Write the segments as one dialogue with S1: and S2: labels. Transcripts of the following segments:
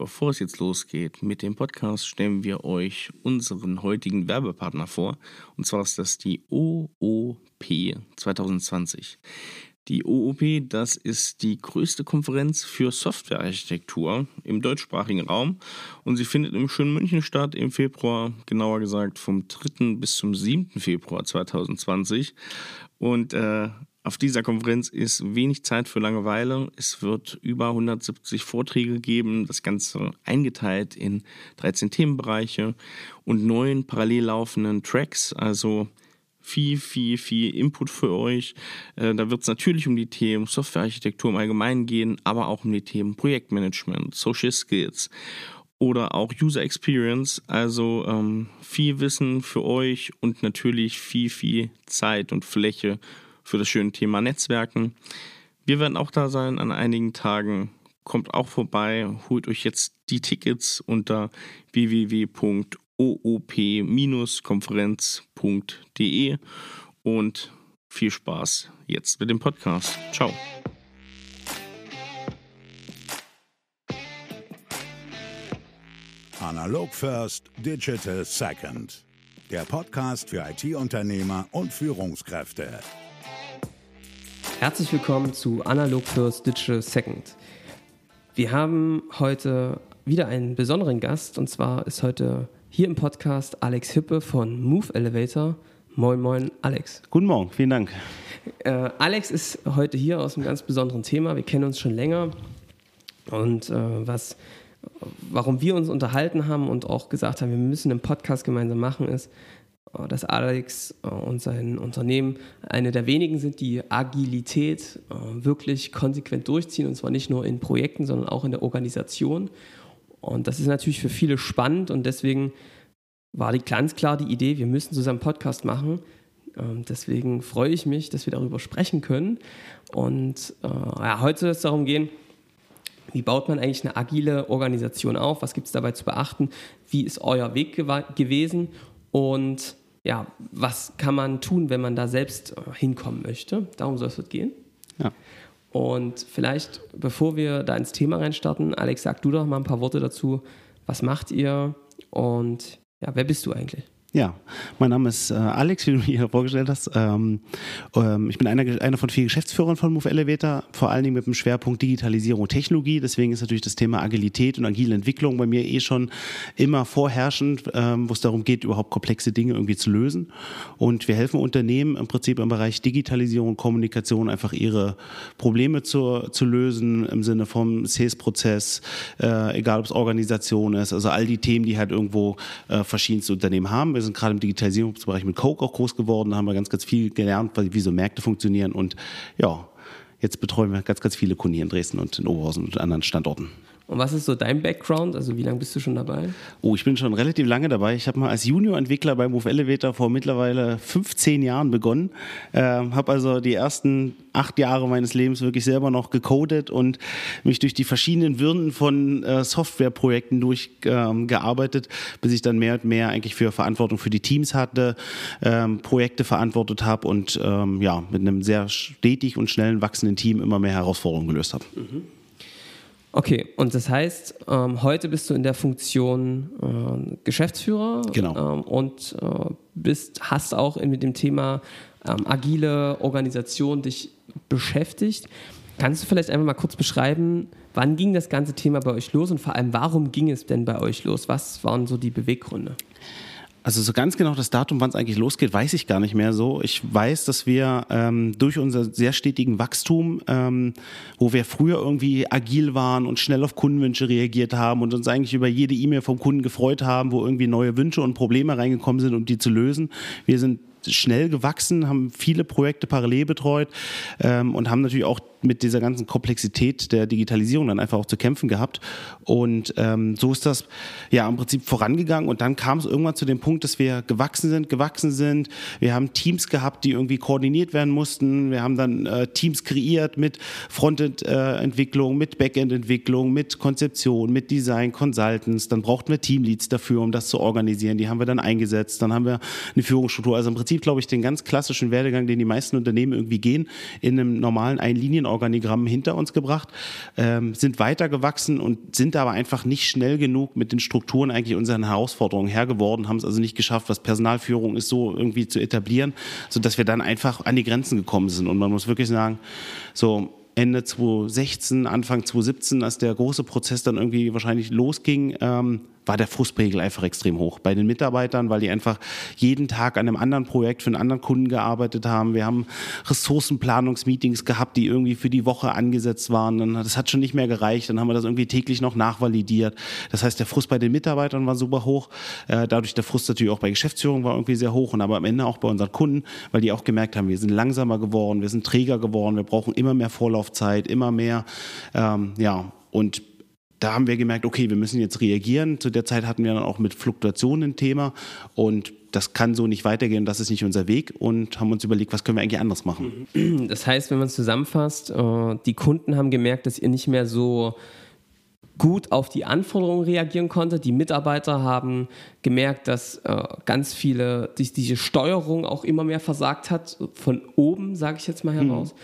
S1: Bevor es jetzt losgeht mit dem Podcast, stellen wir euch unseren heutigen Werbepartner vor. Und zwar ist das die OOP 2020. Die OOP, das ist die größte Konferenz für Softwarearchitektur im deutschsprachigen Raum und sie findet im schönen München statt im Februar, genauer gesagt vom 3. bis zum 7. Februar 2020. Und äh, auf dieser Konferenz ist wenig Zeit für Langeweile. Es wird über 170 Vorträge geben, das Ganze eingeteilt in 13 Themenbereiche und neun parallel laufenden Tracks. Also viel, viel, viel Input für euch. Äh, da wird es natürlich um die Themen Softwarearchitektur im Allgemeinen gehen, aber auch um die Themen Projektmanagement, Social Skills oder auch User Experience. Also ähm, viel Wissen für euch und natürlich viel, viel Zeit und Fläche für das schöne Thema Netzwerken. Wir werden auch da sein an einigen Tagen. Kommt auch vorbei, holt euch jetzt die Tickets unter www.oop-konferenz.de und viel Spaß jetzt mit dem Podcast. Ciao.
S2: Analog First, Digital Second. Der Podcast für IT-Unternehmer und Führungskräfte.
S3: Herzlich willkommen zu Analog First Digital Second. Wir haben heute wieder einen besonderen Gast und zwar ist heute hier im Podcast Alex Hippe von Move Elevator. Moin, moin, Alex.
S1: Guten Morgen, vielen Dank.
S3: Äh, Alex ist heute hier aus einem ganz besonderen Thema. Wir kennen uns schon länger und äh, was, warum wir uns unterhalten haben und auch gesagt haben, wir müssen einen Podcast gemeinsam machen, ist, dass Alex äh, und sein Unternehmen eine der wenigen sind, die Agilität äh, wirklich konsequent durchziehen und zwar nicht nur in Projekten, sondern auch in der Organisation. Und das ist natürlich für viele spannend und deswegen war die ganz klar die Idee, wir müssen zusammen einen Podcast machen. Ähm, deswegen freue ich mich, dass wir darüber sprechen können. Und ja, heute soll es darum gehen, wie baut man eigentlich eine agile Organisation auf? Was gibt es dabei zu beachten? Wie ist euer Weg gewesen? Und ja, was kann man tun, wenn man da selbst äh, hinkommen möchte? Darum soll es gehen. Ja. Und vielleicht, bevor wir da ins Thema reinstarten, Alex, sag du doch mal ein paar Worte dazu. Was macht ihr und ja, wer bist du eigentlich?
S4: Ja, mein Name ist äh, Alex, wie du mir hier vorgestellt hast. Ähm, ähm, ich bin einer, einer von vier Geschäftsführern von Move Elevator, vor allen Dingen mit dem Schwerpunkt Digitalisierung und Technologie. Deswegen ist natürlich das Thema Agilität und agile Entwicklung bei mir eh schon immer vorherrschend, ähm, wo es darum geht, überhaupt komplexe Dinge irgendwie zu lösen. Und wir helfen Unternehmen im Prinzip im Bereich Digitalisierung und Kommunikation einfach ihre Probleme zu, zu lösen im Sinne vom Sales-Prozess, äh, egal ob es Organisation ist, also all die Themen, die halt irgendwo äh, verschiedenste Unternehmen haben wir sind gerade im Digitalisierungsbereich mit Coke auch groß geworden, da haben wir ganz, ganz viel gelernt, wie so Märkte funktionieren und ja, jetzt betreuen wir ganz, ganz viele Kunden hier in Dresden und in Oberhausen und anderen Standorten.
S3: Und was ist so dein Background? Also wie lange bist du schon dabei?
S4: Oh, ich bin schon relativ lange dabei. Ich habe mal als Junior-Entwickler bei Move Elevator vor mittlerweile 15 Jahren begonnen. Äh, habe also die ersten acht Jahre meines Lebens wirklich selber noch gecodet und mich durch die verschiedenen Würden von äh, Softwareprojekten durchgearbeitet, ähm, bis ich dann mehr und mehr eigentlich für Verantwortung für die Teams hatte, ähm, Projekte verantwortet habe und ähm, ja, mit einem sehr stetig und schnell wachsenden Team immer mehr Herausforderungen gelöst habe. Mhm.
S3: Okay, und das heißt, ähm, heute bist du in der Funktion äh, Geschäftsführer
S4: genau.
S3: ähm, und äh, bist, hast auch mit dem Thema ähm, agile Organisation dich beschäftigt. Kannst du vielleicht einfach mal kurz beschreiben, wann ging das ganze Thema bei euch los und vor allem, warum ging es denn bei euch los? Was waren so die Beweggründe?
S4: Also so ganz genau das Datum, wann es eigentlich losgeht, weiß ich gar nicht mehr so. Ich weiß, dass wir ähm, durch unser sehr stetigen Wachstum, ähm, wo wir früher irgendwie agil waren und schnell auf Kundenwünsche reagiert haben und uns eigentlich über jede E-Mail vom Kunden gefreut haben, wo irgendwie neue Wünsche und Probleme reingekommen sind, um die zu lösen. Wir sind schnell gewachsen, haben viele Projekte parallel betreut ähm, und haben natürlich auch mit dieser ganzen Komplexität der Digitalisierung dann einfach auch zu kämpfen gehabt. Und ähm, so ist das ja im Prinzip vorangegangen. Und dann kam es irgendwann zu dem Punkt, dass wir gewachsen sind, gewachsen sind. Wir haben Teams gehabt, die irgendwie koordiniert werden mussten. Wir haben dann äh, Teams kreiert mit Frontend-Entwicklung, mit Backend-Entwicklung, mit Konzeption, mit Design, Consultants. Dann brauchten wir Teamleads dafür, um das zu organisieren. Die haben wir dann eingesetzt. Dann haben wir eine Führungsstruktur. Also im Prinzip glaube ich, den ganz klassischen Werdegang, den die meisten Unternehmen irgendwie gehen, in einem normalen Einlinienorganigramm hinter uns gebracht, ähm, sind weitergewachsen und sind aber einfach nicht schnell genug mit den Strukturen eigentlich unseren Herausforderungen Herr geworden, haben es also nicht geschafft, was Personalführung ist, so irgendwie zu etablieren, sodass wir dann einfach an die Grenzen gekommen sind. Und man muss wirklich sagen, so Ende 2016, Anfang 2017, als der große Prozess dann irgendwie wahrscheinlich losging, ähm, war der Frustpegel einfach extrem hoch bei den Mitarbeitern, weil die einfach jeden Tag an einem anderen Projekt für einen anderen Kunden gearbeitet haben. Wir haben Ressourcenplanungsmeetings gehabt, die irgendwie für die Woche angesetzt waren. Das hat schon nicht mehr gereicht. Dann haben wir das irgendwie täglich noch nachvalidiert. Das heißt, der Frust bei den Mitarbeitern war super hoch. Äh, dadurch der Frust natürlich auch bei Geschäftsführung war irgendwie sehr hoch und aber am Ende auch bei unseren Kunden, weil die auch gemerkt haben, wir sind langsamer geworden, wir sind träger geworden, wir brauchen immer mehr Vorlaufzeit, immer mehr, ähm, ja, und da haben wir gemerkt, okay, wir müssen jetzt reagieren. Zu der Zeit hatten wir dann auch mit Fluktuationen ein Thema und das kann so nicht weitergehen, das ist nicht unser Weg und haben uns überlegt, was können wir eigentlich anders machen.
S3: Das heißt, wenn man es zusammenfasst, äh, die Kunden haben gemerkt, dass ihr nicht mehr so gut auf die Anforderungen reagieren konntet. Die Mitarbeiter haben gemerkt, dass äh, ganz viele, diese Steuerung auch immer mehr versagt hat, von oben, sage ich jetzt mal heraus. Mhm.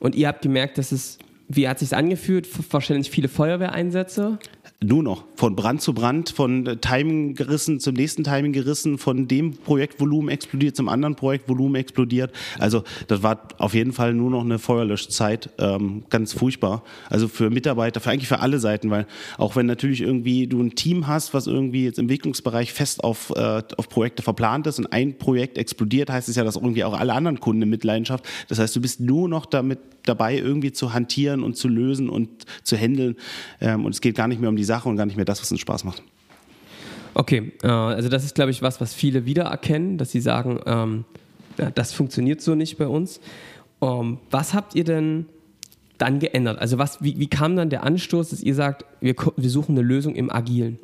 S3: Und ihr habt gemerkt, dass es wie hat sich angefühlt? Wahrscheinlich viele Feuerwehreinsätze.
S4: Nur noch. Von Brand zu Brand, von äh, Timing gerissen zum nächsten Timing gerissen, von dem Projektvolumen explodiert zum anderen Projektvolumen explodiert. Also das war auf jeden Fall nur noch eine Feuerlöschzeit. Ähm, ganz furchtbar. Also für Mitarbeiter, für eigentlich für alle Seiten, weil auch wenn natürlich irgendwie du ein Team hast, was irgendwie jetzt im Entwicklungsbereich fest auf, äh, auf Projekte verplant ist und ein Projekt explodiert, heißt es ja, dass irgendwie auch alle anderen Kunden in Mitleidenschaft. Das heißt, du bist nur noch damit dabei, irgendwie zu hantieren und zu lösen und zu handeln. Ähm, und es geht gar nicht mehr um die Sache und gar nicht mehr das, was uns Spaß macht.
S3: Okay, äh, also das ist, glaube ich, was, was viele wiedererkennen, dass sie sagen, ähm, das funktioniert so nicht bei uns. Ähm, was habt ihr denn dann geändert? Also was, wie, wie kam dann der Anstoß, dass ihr sagt, wir, wir suchen eine Lösung im Agilen?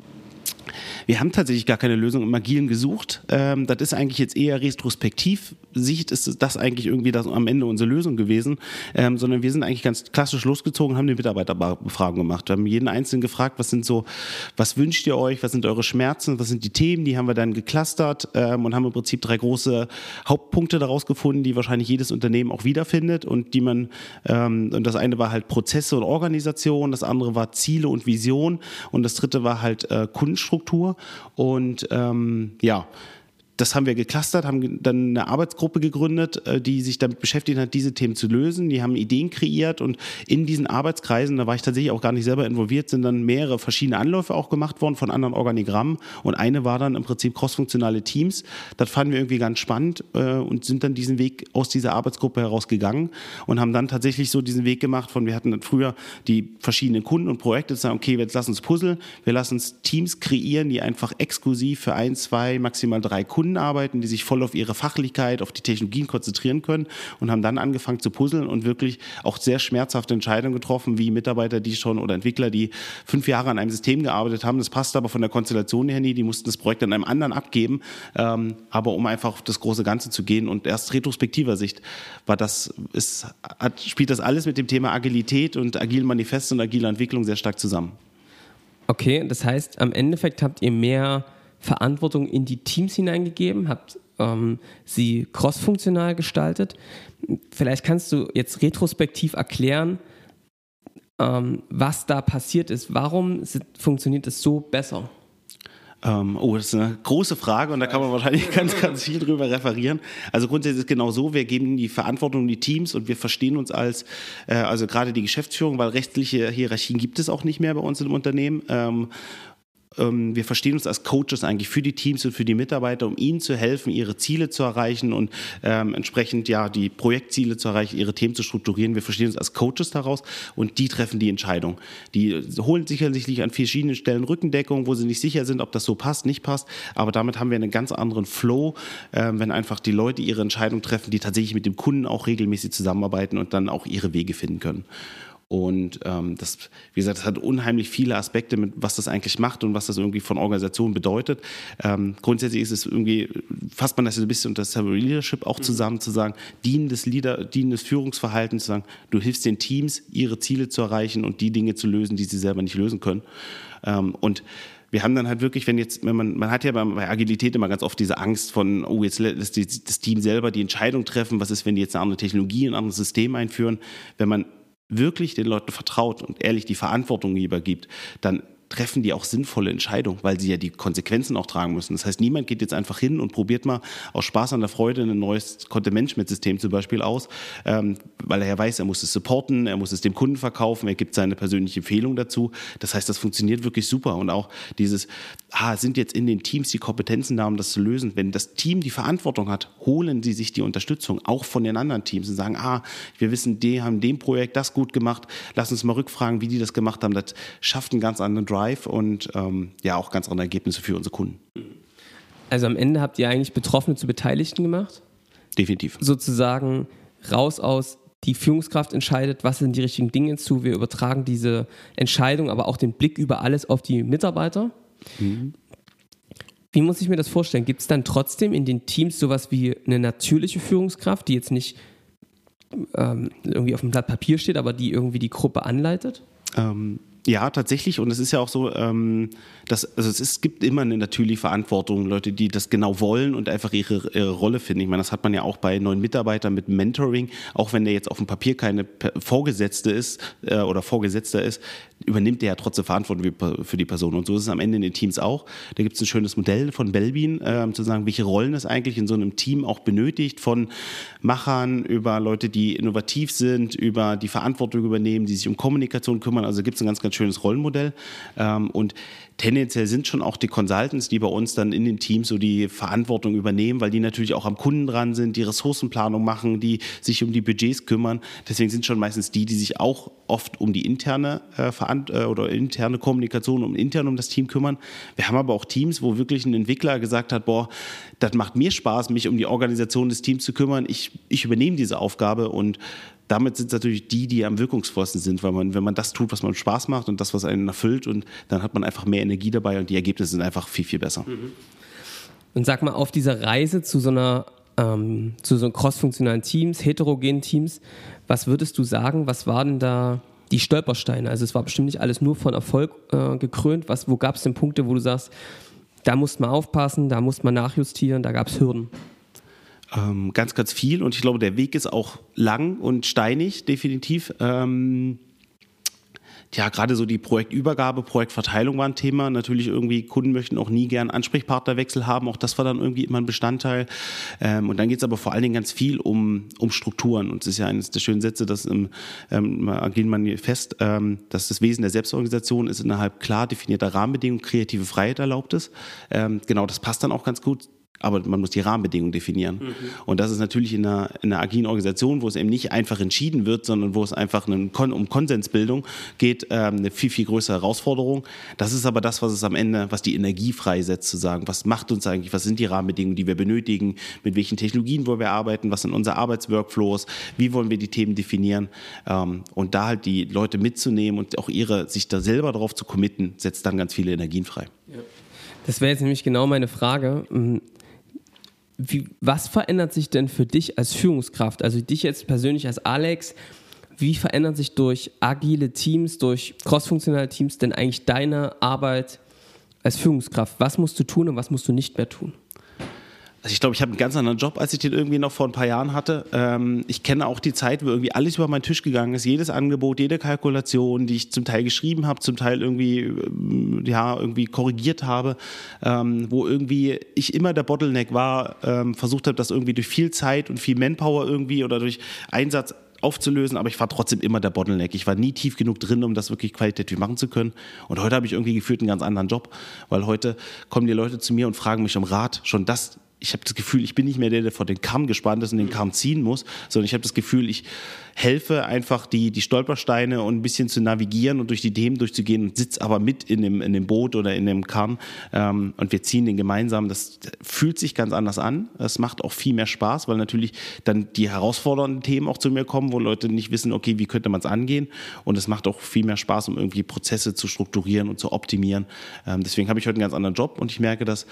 S4: Wir haben tatsächlich gar keine Lösung im Agilen gesucht. Ähm, das ist eigentlich jetzt eher retrospektiv. Sicht ist das eigentlich irgendwie das am Ende unsere Lösung gewesen, ähm, sondern wir sind eigentlich ganz klassisch losgezogen, haben eine Mitarbeiterbefragung gemacht. Wir haben jeden Einzelnen gefragt, was sind so, was wünscht ihr euch, was sind eure Schmerzen, was sind die Themen, die haben wir dann geclustert ähm, und haben im Prinzip drei große Hauptpunkte daraus gefunden, die wahrscheinlich jedes Unternehmen auch wiederfindet und die man, ähm, und das eine war halt Prozesse und Organisation, das andere war Ziele und Vision und das dritte war halt äh, Kundenstruktur und ähm, ja, das haben wir geclustert, haben dann eine Arbeitsgruppe gegründet, äh, die sich damit beschäftigt hat, diese Themen zu lösen. Die haben Ideen kreiert und in diesen Arbeitskreisen, da war ich tatsächlich auch gar nicht selber involviert, sind dann mehrere verschiedene Anläufe auch gemacht worden von anderen Organigrammen. Und eine war dann im Prinzip crossfunktionale Teams. Das fanden wir irgendwie ganz spannend äh, und sind dann diesen Weg aus dieser Arbeitsgruppe herausgegangen und haben dann tatsächlich so diesen Weg gemacht von, wir hatten dann früher die verschiedenen Kunden und Projekte, sagen, okay, jetzt lass uns puzzeln, wir lassen uns Teams kreieren, die einfach exklusiv für ein, zwei, maximal drei Kunden Kunden arbeiten, die sich voll auf ihre Fachlichkeit, auf die Technologien konzentrieren können und haben dann angefangen zu puzzeln und wirklich auch sehr schmerzhafte Entscheidungen getroffen, wie Mitarbeiter, die schon oder Entwickler, die fünf Jahre an einem System gearbeitet haben. Das passt aber von der Konstellation her nie. Die mussten das Projekt an einem anderen abgeben. Ähm, aber um einfach auf das große Ganze zu gehen und erst retrospektiver Sicht war das, ist, hat, spielt das alles mit dem Thema Agilität und agilen Manifest und agiler Entwicklung sehr stark zusammen.
S3: Okay, das heißt, am Endeffekt habt ihr mehr Verantwortung in die Teams hineingegeben, habt ähm, sie crossfunktional gestaltet. Vielleicht kannst du jetzt retrospektiv erklären, ähm, was da passiert ist. Warum funktioniert es so besser?
S4: Ähm, oh, das ist eine große Frage und da kann man wahrscheinlich ganz, ganz viel drüber referieren. Also grundsätzlich ist es genau so, wir geben die Verantwortung in die Teams und wir verstehen uns als, äh, also gerade die Geschäftsführung, weil rechtliche Hierarchien gibt es auch nicht mehr bei uns im Unternehmen. Ähm, wir verstehen uns als Coaches eigentlich für die Teams und für die Mitarbeiter, um ihnen zu helfen, ihre Ziele zu erreichen und ähm, entsprechend ja die Projektziele zu erreichen, ihre Themen zu strukturieren. Wir verstehen uns als Coaches daraus und die treffen die Entscheidung. Die holen sicherlich an verschiedenen Stellen Rückendeckung, wo sie nicht sicher sind, ob das so passt, nicht passt. Aber damit haben wir einen ganz anderen Flow, äh, wenn einfach die Leute ihre Entscheidung treffen, die tatsächlich mit dem Kunden auch regelmäßig zusammenarbeiten und dann auch ihre Wege finden können. Und ähm, das, wie gesagt, das hat unheimlich viele Aspekte, mit was das eigentlich macht und was das irgendwie von Organisation bedeutet. Ähm, grundsätzlich ist es irgendwie, fasst man das so ein bisschen unter Server Leadership auch zusammen, zu sagen, dienendes Leader, dienendes Führungsverhalten, zu sagen, du hilfst den Teams, ihre Ziele zu erreichen und die Dinge zu lösen, die sie selber nicht lösen können. Ähm, und wir haben dann halt wirklich, wenn jetzt, wenn man, man hat ja bei Agilität immer ganz oft diese Angst von, oh, jetzt lässt das Team selber die Entscheidung treffen, was ist, wenn die jetzt eine andere Technologie, ein anderes System einführen. Wenn man wirklich den Leuten vertraut und ehrlich die Verantwortung übergibt, dann treffen die auch sinnvolle Entscheidungen, weil sie ja die Konsequenzen auch tragen müssen. Das heißt, niemand geht jetzt einfach hin und probiert mal aus Spaß an der Freude ein neues Content-Management-System zum Beispiel aus, ähm, weil er ja weiß, er muss es supporten, er muss es dem Kunden verkaufen, er gibt seine persönliche Empfehlung dazu. Das heißt, das funktioniert wirklich super und auch dieses, ah, sind jetzt in den Teams die Kompetenzen da, um das zu lösen. Wenn das Team die Verantwortung hat, holen sie sich die Unterstützung auch von den anderen Teams und sagen, ah, wir wissen, die haben dem Projekt das gut gemacht, lass uns mal rückfragen, wie die das gemacht haben. Das schafft einen ganz anderen Drive Drive und ähm, ja auch ganz andere Ergebnisse für unsere Kunden.
S3: Also am Ende habt ihr eigentlich Betroffene zu Beteiligten gemacht?
S4: Definitiv.
S3: Sozusagen raus aus, die Führungskraft entscheidet, was sind die richtigen Dinge zu. Wir übertragen diese Entscheidung, aber auch den Blick über alles auf die Mitarbeiter. Mhm. Wie muss ich mir das vorstellen? Gibt es dann trotzdem in den Teams sowas wie eine natürliche Führungskraft, die jetzt nicht ähm, irgendwie auf dem Blatt Papier steht, aber die irgendwie die Gruppe anleitet?
S4: Ähm, ja, tatsächlich. Und es ist ja auch so, ähm, dass also es, ist, es gibt immer eine natürliche Verantwortung, Leute, die das genau wollen und einfach ihre, ihre Rolle finden. Ich meine, das hat man ja auch bei neuen Mitarbeitern mit Mentoring, auch wenn der jetzt auf dem Papier keine Vorgesetzte ist äh, oder Vorgesetzter ist, übernimmt der ja trotzdem Verantwortung für die Person. Und so ist es am Ende in den Teams auch. Da gibt es ein schönes Modell von Belbin, äh, zu sagen, welche Rollen es eigentlich in so einem Team auch benötigt, von Machern über Leute, die innovativ sind, über die Verantwortung übernehmen, die sich um Kommunikation kümmern. Also gibt es ein ganz, ganz schönes Rollenmodell. Ähm, und tendenziell sind schon auch die Consultants, die bei uns dann in den Teams so die Verantwortung übernehmen, weil die natürlich auch am Kunden dran sind, die Ressourcenplanung machen, die sich um die Budgets kümmern. Deswegen sind schon meistens die, die sich auch oft um die interne äh, äh, oder interne Kommunikation, um intern um das Team kümmern. Wir haben aber auch Teams, wo wirklich ein Entwickler gesagt hat, boah, das macht mir Spaß, mich um die Organisation des Teams zu kümmern. Ich, ich übernehme diese Aufgabe und damit sind es natürlich die, die am wirkungsvollsten sind, weil man, wenn man das tut, was man Spaß macht und das, was einen erfüllt, und dann hat man einfach mehr Energie dabei und die Ergebnisse sind einfach viel, viel besser. Mhm.
S3: Und sag mal, auf dieser Reise zu so einer ähm, zu so crossfunktionalen Teams, heterogenen Teams, was würdest du sagen, was waren da die Stolpersteine? Also es war bestimmt nicht alles nur von Erfolg äh, gekrönt. Was, wo gab es denn Punkte, wo du sagst, da musste man aufpassen, da musste man nachjustieren, da gab es Hürden?
S4: Ähm, ganz, ganz viel und ich glaube, der Weg ist auch lang und steinig, definitiv. Ähm, ja, gerade so die Projektübergabe, Projektverteilung war ein Thema. Natürlich irgendwie, Kunden möchten auch nie gern Ansprechpartnerwechsel haben. Auch das war dann irgendwie immer ein Bestandteil. Ähm, und dann geht es aber vor allen Dingen ganz viel um, um Strukturen. Und es ist ja eines der schönen Sätze, dass im ähm, Agil Manifest, ähm, dass das Wesen der Selbstorganisation ist, innerhalb klar definierter Rahmenbedingungen kreative Freiheit erlaubt ist. Ähm, genau, das passt dann auch ganz gut aber man muss die Rahmenbedingungen definieren. Mhm. Und das ist natürlich in einer, in einer agilen Organisation, wo es eben nicht einfach entschieden wird, sondern wo es einfach Kon um Konsensbildung geht, ähm, eine viel, viel größere Herausforderung. Das ist aber das, was es am Ende, was die Energie freisetzt, zu sagen, was macht uns eigentlich, was sind die Rahmenbedingungen, die wir benötigen, mit welchen Technologien wollen wir arbeiten, was sind unsere Arbeitsworkflows, wie wollen wir die Themen definieren. Ähm, und da halt die Leute mitzunehmen und auch ihre, sich da selber darauf zu committen, setzt dann ganz viele Energien frei. Ja.
S3: Das wäre jetzt nämlich genau meine Frage. Wie, was verändert sich denn für dich als Führungskraft? Also dich jetzt persönlich als Alex, wie verändert sich durch agile Teams, durch crossfunktionale Teams denn eigentlich deine Arbeit als Führungskraft? Was musst du tun und was musst du nicht mehr tun?
S4: Also ich glaube, ich habe einen ganz anderen Job, als ich den irgendwie noch vor ein paar Jahren hatte. Ähm, ich kenne auch die Zeit, wo irgendwie alles über meinen Tisch gegangen ist. Jedes Angebot, jede Kalkulation, die ich zum Teil geschrieben habe, zum Teil irgendwie, ähm, ja, irgendwie korrigiert habe, ähm, wo irgendwie ich immer der Bottleneck war, ähm, versucht habe, das irgendwie durch viel Zeit und viel Manpower irgendwie oder durch Einsatz aufzulösen, aber ich war trotzdem immer der Bottleneck. Ich war nie tief genug drin, um das wirklich qualitativ machen zu können. Und heute habe ich irgendwie gefühlt einen ganz anderen Job, weil heute kommen die Leute zu mir und fragen mich um Rat. Schon das ich habe das Gefühl, ich bin nicht mehr der, der vor den Kamm gespannt ist und den Kamm ziehen muss, sondern ich habe das Gefühl, ich helfe einfach die, die Stolpersteine und ein bisschen zu navigieren und durch die Themen durchzugehen und sitze aber mit in dem, in dem Boot oder in dem Kamm ähm, und wir ziehen den gemeinsam. Das fühlt sich ganz anders an. Es macht auch viel mehr Spaß, weil natürlich dann die herausfordernden Themen auch zu mir kommen, wo Leute nicht wissen, okay, wie könnte man es angehen und es macht auch viel mehr Spaß, um irgendwie Prozesse zu strukturieren und zu optimieren. Ähm, deswegen habe ich heute einen ganz anderen Job und ich merke, dass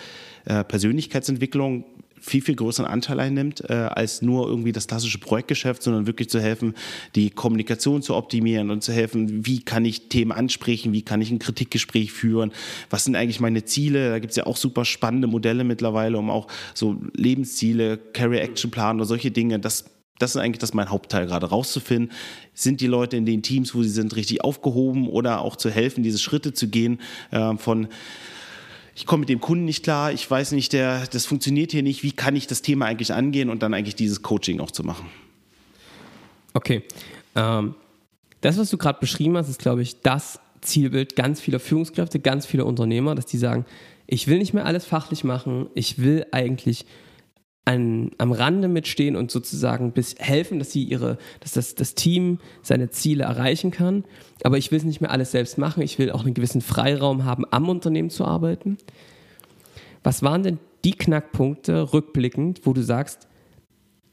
S4: äh, Persönlichkeitsentwicklung viel, viel größeren Anteil einnimmt, äh, als nur irgendwie das klassische Projektgeschäft, sondern wirklich zu helfen, die Kommunikation zu optimieren und zu helfen, wie kann ich Themen ansprechen, wie kann ich ein Kritikgespräch führen, was sind eigentlich meine Ziele, da gibt es ja auch super spannende Modelle mittlerweile, um auch so Lebensziele, Carry-Action-Plan oder solche Dinge, das das ist eigentlich das mein Hauptteil gerade rauszufinden. Sind die Leute in den Teams, wo sie sind, richtig aufgehoben oder auch zu helfen, diese Schritte zu gehen äh, von ich komme mit dem Kunden nicht klar, ich weiß nicht, der, das funktioniert hier nicht, wie kann ich das Thema eigentlich angehen und dann eigentlich dieses Coaching auch zu machen.
S3: Okay. Ähm, das, was du gerade beschrieben hast, ist, glaube ich, das Zielbild ganz vieler Führungskräfte, ganz vieler Unternehmer, dass die sagen, ich will nicht mehr alles fachlich machen, ich will eigentlich an, am Rande mitstehen und sozusagen bis helfen, dass sie ihre, dass das, das Team seine Ziele erreichen kann. Aber ich will es nicht mehr alles selbst machen. Ich will auch einen gewissen Freiraum haben, am Unternehmen zu arbeiten. Was waren denn die Knackpunkte rückblickend, wo du sagst,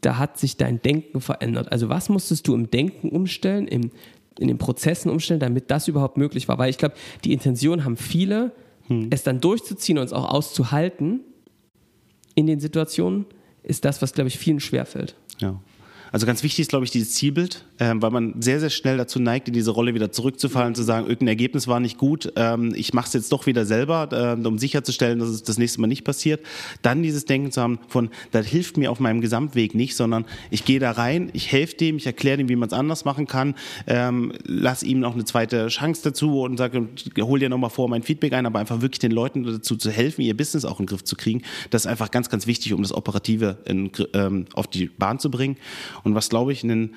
S3: da hat sich dein Denken verändert? Also was musstest du im Denken umstellen, im, in den Prozessen umstellen, damit das überhaupt möglich war? Weil ich glaube, die Intention haben viele, hm. es dann durchzuziehen und es auch auszuhalten in den Situationen ist das, was, glaube ich, vielen schwerfällt.
S4: Ja. Also ganz wichtig ist, glaube ich, dieses Zielbild, weil man sehr, sehr schnell dazu neigt, in diese Rolle wieder zurückzufallen, zu sagen, irgendein Ergebnis war nicht gut, ähm, ich mache es jetzt doch wieder selber, äh, um sicherzustellen, dass es das nächste Mal nicht passiert. Dann dieses Denken zu haben von, das hilft mir auf meinem Gesamtweg nicht, sondern ich gehe da rein, ich helfe dem, ich erkläre dem, wie man es anders machen kann, ähm, lass ihm noch eine zweite Chance dazu und sage, hol dir nochmal vor mein Feedback ein, aber einfach wirklich den Leuten dazu zu helfen, ihr Business auch in den Griff zu kriegen. Das ist einfach ganz, ganz wichtig, um das Operative in, ähm, auf die Bahn zu bringen. Und was, glaube ich, ein,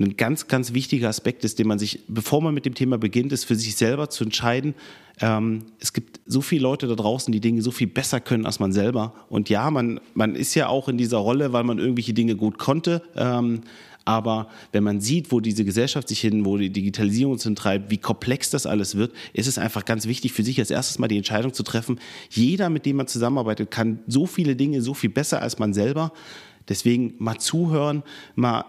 S4: ein ganz, ganz wichtiger Aspekt ist, den man sich, bevor man mit dem Thema beginnt, ist für sich selber zu entscheiden, ähm, es gibt so viele Leute da draußen, die Dinge so viel besser können als man selber. Und ja, man, man ist ja auch in dieser Rolle, weil man irgendwelche Dinge gut konnte. Ähm, aber wenn man sieht, wo diese Gesellschaft sich hin, wo die Digitalisierung uns hintreibt, wie komplex das alles wird, ist es einfach ganz wichtig für sich als erstes mal die Entscheidung zu treffen. Jeder, mit dem man zusammenarbeitet, kann so viele Dinge so viel besser als man selber. Deswegen mal zuhören, mal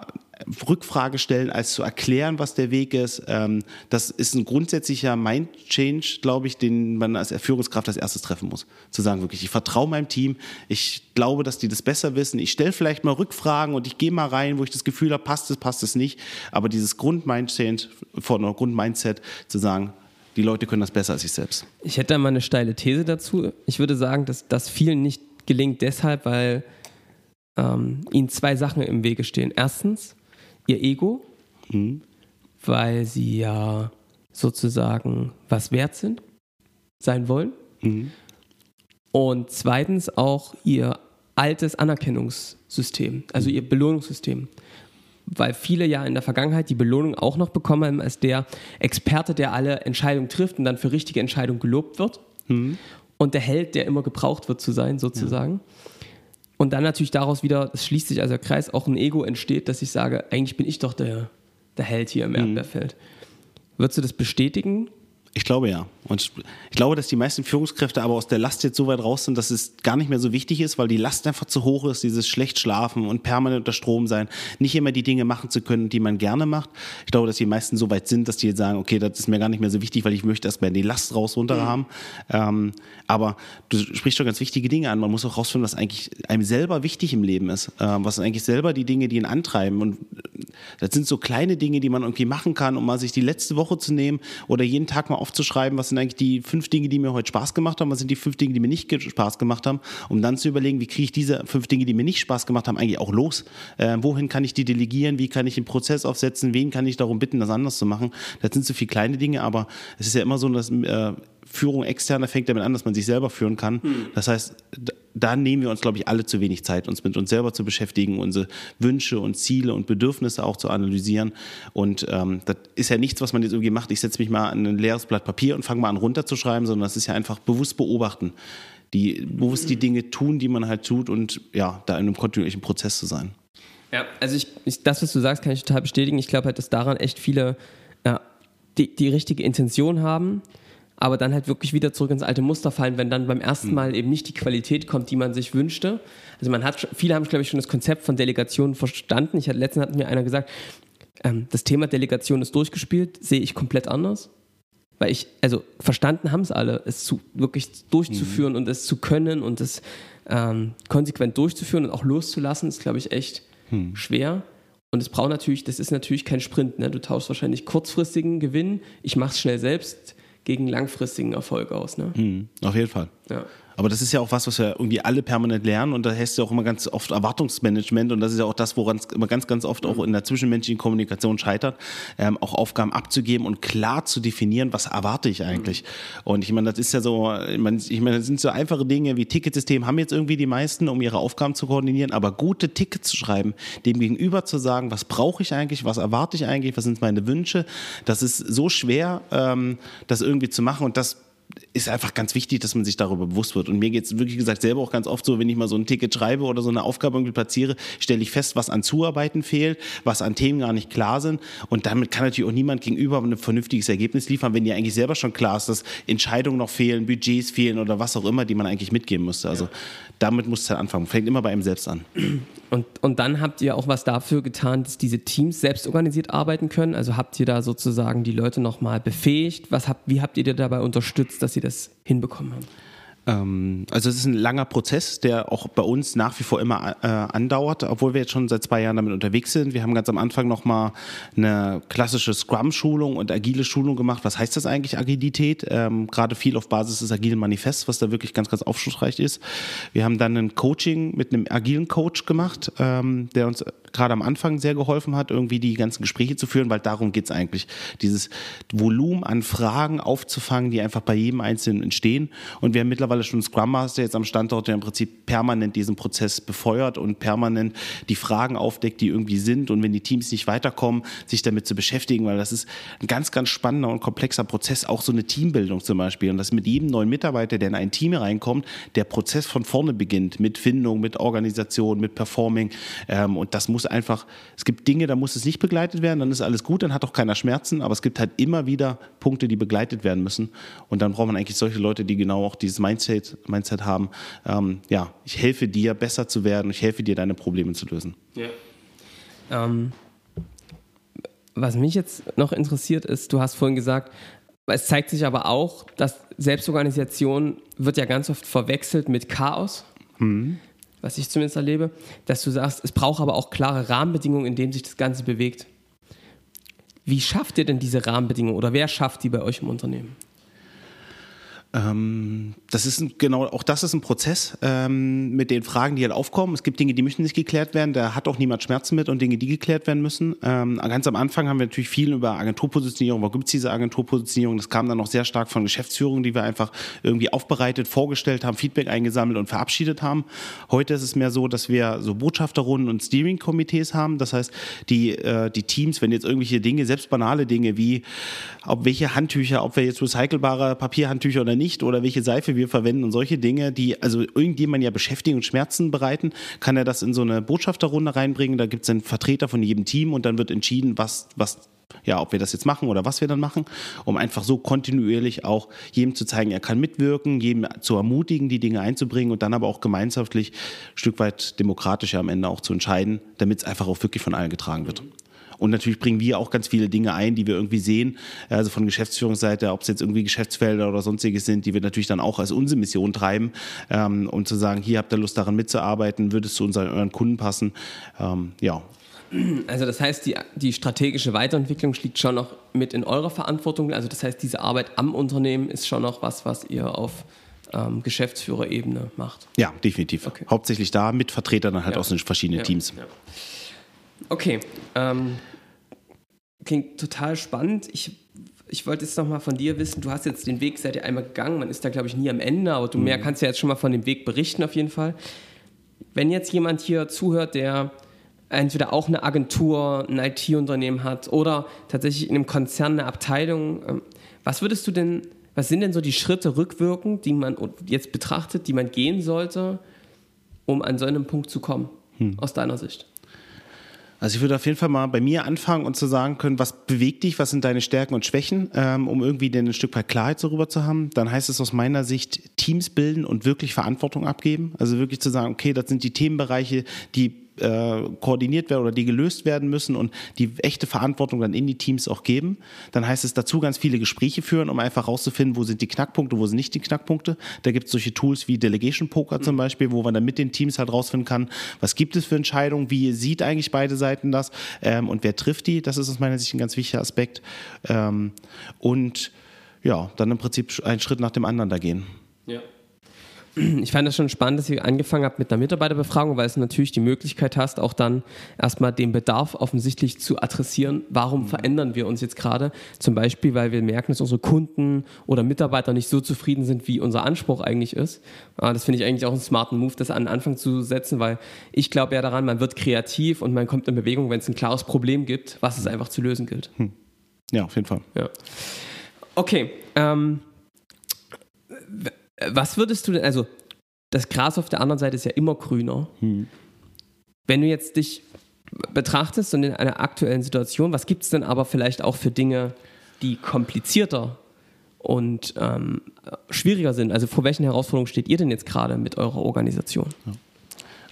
S4: Rückfrage stellen, als zu erklären, was der Weg ist. Ähm, das ist ein grundsätzlicher Mind-Change, glaube ich, den man als Führungskraft als erstes treffen muss. Zu sagen, wirklich, ich vertraue meinem Team, ich glaube, dass die das besser wissen. Ich stelle vielleicht mal Rückfragen und ich gehe mal rein, wo ich das Gefühl habe, passt es, passt es nicht. Aber dieses Grund-Mind-Change, von Grund-Mindset zu sagen, die Leute können das besser als ich selbst.
S3: Ich hätte da mal eine steile These dazu. Ich würde sagen, dass das vielen nicht gelingt deshalb, weil ähm, ihnen zwei Sachen im Wege stehen. Erstens ihr Ego, mhm. weil sie ja sozusagen was wert sind, sein wollen. Mhm. Und zweitens auch ihr altes Anerkennungssystem, also ihr Belohnungssystem. Weil viele ja in der Vergangenheit die Belohnung auch noch bekommen haben als der Experte, der alle Entscheidungen trifft und dann für richtige Entscheidungen gelobt wird. Mhm. Und der Held, der immer gebraucht wird zu sein, sozusagen. Ja. Und dann natürlich daraus wieder, es schließt sich also der Kreis, auch ein Ego entsteht, dass ich sage, eigentlich bin ich doch der, der Held hier im mhm. Erdbeerfeld. Würdest du das bestätigen?
S4: Ich glaube ja. Und ich glaube, dass die meisten Führungskräfte aber aus der Last jetzt so weit raus sind, dass es gar nicht mehr so wichtig ist, weil die Last einfach zu hoch ist, dieses schlecht schlafen und permanent unter Strom sein, nicht immer die Dinge machen zu können, die man gerne macht. Ich glaube, dass die meisten so weit sind, dass die jetzt sagen, okay, das ist mir gar nicht mehr so wichtig, weil ich möchte erstmal die Last raus runter mhm. haben. Ähm, aber du sprichst schon ganz wichtige Dinge an. Man muss auch rausfinden, was eigentlich einem selber wichtig im Leben ist. Äh, was sind eigentlich selber die Dinge, die ihn antreiben. Und das sind so kleine Dinge, die man irgendwie machen kann, um mal sich die letzte Woche zu nehmen oder jeden Tag mal aufzuschreiben, was sind eigentlich die fünf Dinge, die mir heute Spaß gemacht haben, was sind die fünf Dinge, die mir nicht Spaß gemacht haben, um dann zu überlegen, wie kriege ich diese fünf Dinge, die mir nicht Spaß gemacht haben, eigentlich auch los? Äh, wohin kann ich die delegieren? Wie kann ich den Prozess aufsetzen? Wen kann ich darum bitten, das anders zu machen? Das sind so viele kleine Dinge, aber es ist ja immer so, dass äh, Führung externer fängt damit an, dass man sich selber führen kann. Hm. Das heißt, da nehmen wir uns, glaube ich, alle zu wenig Zeit, uns mit uns selber zu beschäftigen, unsere Wünsche und Ziele und Bedürfnisse auch zu analysieren. Und ähm, das ist ja nichts, was man jetzt irgendwie macht. Ich setze mich mal an ein leeres Blatt Papier und fange mal an runterzuschreiben, sondern das ist ja einfach bewusst beobachten die bewusst die Dinge tun, die man halt tut und ja, da in einem kontinuierlichen Prozess zu sein.
S3: Ja, also ich, ich, das, was du sagst, kann ich total bestätigen. Ich glaube halt, dass daran echt viele ja, die, die richtige Intention haben, aber dann halt wirklich wieder zurück ins alte Muster fallen, wenn dann beim ersten Mal eben nicht die Qualität kommt, die man sich wünschte. Also man hat, viele haben, glaube ich, schon das Konzept von Delegation verstanden. Ich hatte, letztens hat mir einer gesagt, ähm, das Thema Delegation ist durchgespielt, sehe ich komplett anders. Weil ich, also verstanden haben es alle, es zu, wirklich durchzuführen mhm. und es zu können und es ähm, konsequent durchzuführen und auch loszulassen, ist, glaube ich, echt mhm. schwer. Und es braucht natürlich, das ist natürlich kein Sprint. Ne? Du tauschst wahrscheinlich kurzfristigen Gewinn. Ich mache es schnell selbst gegen langfristigen Erfolg aus. Ne?
S4: Mhm, auf jeden Fall. Ja. Aber das ist ja auch was, was wir irgendwie alle permanent lernen und da heißt ja auch immer ganz oft Erwartungsmanagement und das ist ja auch das, woran es immer ganz, ganz oft auch in der zwischenmenschlichen Kommunikation scheitert, ähm, auch Aufgaben abzugeben und klar zu definieren, was erwarte ich eigentlich. Und ich meine, das ist ja so, ich meine, ich meine, das sind so einfache Dinge wie Ticketsystem haben jetzt irgendwie die meisten, um ihre Aufgaben zu koordinieren, aber gute Tickets zu schreiben, dem gegenüber zu sagen, was brauche ich eigentlich, was erwarte ich eigentlich, was sind meine Wünsche, das ist so schwer, ähm, das irgendwie zu machen und das ist einfach ganz wichtig, dass man sich darüber bewusst wird. Und mir geht es wirklich gesagt selber auch ganz oft so, wenn ich mal so ein Ticket schreibe oder so eine Aufgabe irgendwie platziere, stelle ich fest, was an Zuarbeiten fehlt, was an Themen gar nicht klar sind. Und damit kann natürlich auch niemand gegenüber ein vernünftiges Ergebnis liefern, wenn dir eigentlich selber schon klar ist, dass Entscheidungen noch fehlen, Budgets fehlen oder was auch immer, die man eigentlich mitgeben müsste. Also ja. damit muss es halt anfangen. Fängt immer bei einem selbst an.
S3: Und, und dann habt ihr auch was dafür getan, dass diese Teams selbst organisiert arbeiten können. Also habt ihr da sozusagen die Leute nochmal befähigt? Was habt, wie habt ihr dir dabei unterstützt, dass sie das hinbekommen haben?
S4: Ähm, also es ist ein langer Prozess, der auch bei uns nach wie vor immer äh, andauert, obwohl wir jetzt schon seit zwei Jahren damit unterwegs sind. Wir haben ganz am Anfang nochmal eine klassische Scrum-Schulung und agile Schulung gemacht. Was heißt das eigentlich, Agilität? Ähm, Gerade viel auf Basis des agilen Manifests, was da wirklich ganz, ganz aufschlussreich ist. Wir haben dann ein Coaching mit einem agilen Coach gemacht, ähm, der uns gerade am Anfang sehr geholfen hat, irgendwie die ganzen Gespräche zu führen, weil darum geht's eigentlich. Dieses Volumen an Fragen aufzufangen, die einfach bei jedem Einzelnen entstehen. Und wir haben mittlerweile schon einen Scrum Master jetzt am Standort, der im Prinzip permanent diesen Prozess befeuert und permanent die Fragen aufdeckt, die irgendwie sind. Und wenn die Teams nicht weiterkommen, sich damit zu beschäftigen, weil das ist ein ganz, ganz spannender und komplexer Prozess, auch so eine Teambildung zum Beispiel. Und dass mit jedem neuen Mitarbeiter, der in ein Team reinkommt, der Prozess von vorne beginnt, mit Findung, mit Organisation, mit Performing. Ähm, und das muss muss einfach, es gibt Dinge, da muss es nicht begleitet werden, dann ist alles gut, dann hat auch keiner Schmerzen, aber es gibt halt immer wieder Punkte, die begleitet werden müssen. Und dann braucht man eigentlich solche Leute, die genau auch dieses Mindset, Mindset haben. Ähm, ja, ich helfe dir, besser zu werden, ich helfe dir, deine Probleme zu lösen. Ja.
S3: Ähm, was mich jetzt noch interessiert ist, du hast vorhin gesagt, es zeigt sich aber auch, dass Selbstorganisation wird ja ganz oft verwechselt mit Chaos. Mhm was ich zumindest erlebe, dass du sagst, es braucht aber auch klare Rahmenbedingungen, in denen sich das Ganze bewegt. Wie schafft ihr denn diese Rahmenbedingungen oder wer schafft die bei euch im Unternehmen?
S4: Ähm, das ist ein, genau, auch das ist ein Prozess ähm, mit den Fragen, die halt aufkommen. Es gibt Dinge, die müssen nicht geklärt werden, da hat auch niemand Schmerzen mit und Dinge, die geklärt werden müssen. Ähm, ganz am Anfang haben wir natürlich viel über Agenturpositionierung, warum gibt es diese Agenturpositionierung? Das kam dann noch sehr stark von Geschäftsführung, die wir einfach irgendwie aufbereitet, vorgestellt haben, Feedback eingesammelt und verabschiedet haben. Heute ist es mehr so, dass wir so Botschafterrunden und Steering-Komitees haben. Das heißt, die, äh, die Teams, wenn jetzt irgendwelche Dinge, selbst banale Dinge wie, ob welche Handtücher, ob wir jetzt recycelbare Papierhandtücher oder nicht, nicht oder welche Seife wir verwenden und solche Dinge, die also irgendjemand ja beschäftigen und Schmerzen bereiten, kann er das in so eine Botschafterrunde reinbringen. Da gibt es einen Vertreter von jedem Team und dann wird entschieden, was, was ja, ob wir das jetzt machen oder was wir dann machen, um einfach so kontinuierlich auch jedem zu zeigen, er kann mitwirken, jedem zu ermutigen, die Dinge einzubringen und dann aber auch gemeinschaftlich, ein Stück weit demokratischer am Ende auch zu entscheiden, damit es einfach auch wirklich von allen getragen wird. Und natürlich bringen wir auch ganz viele Dinge ein, die wir irgendwie sehen, also von Geschäftsführungsseite, ob es jetzt irgendwie Geschäftsfelder oder sonstiges sind, die wir natürlich dann auch als unsere Mission treiben, ähm, und zu sagen, hier habt ihr Lust daran mitzuarbeiten, würde es zu unseren euren Kunden passen. Ähm, ja.
S3: Also das heißt, die, die strategische Weiterentwicklung liegt schon noch mit in eurer Verantwortung. Also das heißt, diese Arbeit am Unternehmen ist schon noch was, was ihr auf ähm, Geschäftsführerebene macht.
S4: Ja, definitiv. Okay. Hauptsächlich da mit Vertretern dann halt ja. aus den verschiedenen ja. Teams. Ja.
S3: Okay. Ähm, klingt total spannend. Ich, ich wollte jetzt nochmal von dir wissen, du hast jetzt den Weg, seid ihr einmal gegangen, man ist da glaube ich nie am Ende, aber du mhm. mehr kannst ja jetzt schon mal von dem Weg berichten auf jeden Fall. Wenn jetzt jemand hier zuhört, der entweder auch eine Agentur, ein IT-Unternehmen hat oder tatsächlich in einem Konzern eine Abteilung, ähm, was würdest du denn was sind denn so die Schritte rückwirkend, die man jetzt betrachtet, die man gehen sollte, um an so einen Punkt zu kommen, hm. aus deiner Sicht?
S4: Also ich würde auf jeden Fall mal bei mir anfangen und zu sagen können, was bewegt dich, was sind deine Stärken und Schwächen, ähm, um irgendwie denn ein Stück weit Klarheit darüber zu haben. Dann heißt es aus meiner Sicht Teams bilden und wirklich Verantwortung abgeben. Also wirklich zu sagen, okay, das sind die Themenbereiche, die äh, koordiniert werden oder die gelöst werden müssen und die echte Verantwortung dann in die Teams auch geben. Dann heißt es dazu ganz viele Gespräche führen, um einfach rauszufinden, wo sind die Knackpunkte, wo sind nicht die Knackpunkte. Da gibt es solche Tools wie Delegation Poker mhm. zum Beispiel, wo man dann mit den Teams halt rausfinden kann, was gibt es für Entscheidungen, wie sieht eigentlich beide Seiten das ähm, und wer trifft die. Das ist aus meiner Sicht ein ganz wichtiger Aspekt. Ähm, und ja, dann im Prinzip einen Schritt nach dem anderen da gehen.
S3: Ja. Ich fand das schon spannend, dass ihr angefangen habt mit einer Mitarbeiterbefragung, weil es natürlich die Möglichkeit hast, auch dann erstmal den Bedarf offensichtlich zu adressieren. Warum verändern wir uns jetzt gerade? Zum Beispiel, weil wir merken, dass unsere Kunden oder Mitarbeiter nicht so zufrieden sind, wie unser Anspruch eigentlich ist. Ah, das finde ich eigentlich auch einen smarten Move, das an den Anfang zu setzen, weil ich glaube ja daran, man wird kreativ und man kommt in Bewegung, wenn es ein klares Problem gibt, was es einfach zu lösen gilt. Hm.
S4: Ja, auf jeden Fall.
S3: Ja. Okay. Ähm, was würdest du denn, also das Gras auf der anderen Seite ist ja immer grüner. Hm. Wenn du jetzt dich betrachtest und in einer aktuellen Situation, was gibt es denn aber vielleicht auch für Dinge, die komplizierter und ähm, schwieriger sind? Also vor welchen Herausforderungen steht ihr denn jetzt gerade mit eurer Organisation? Ja.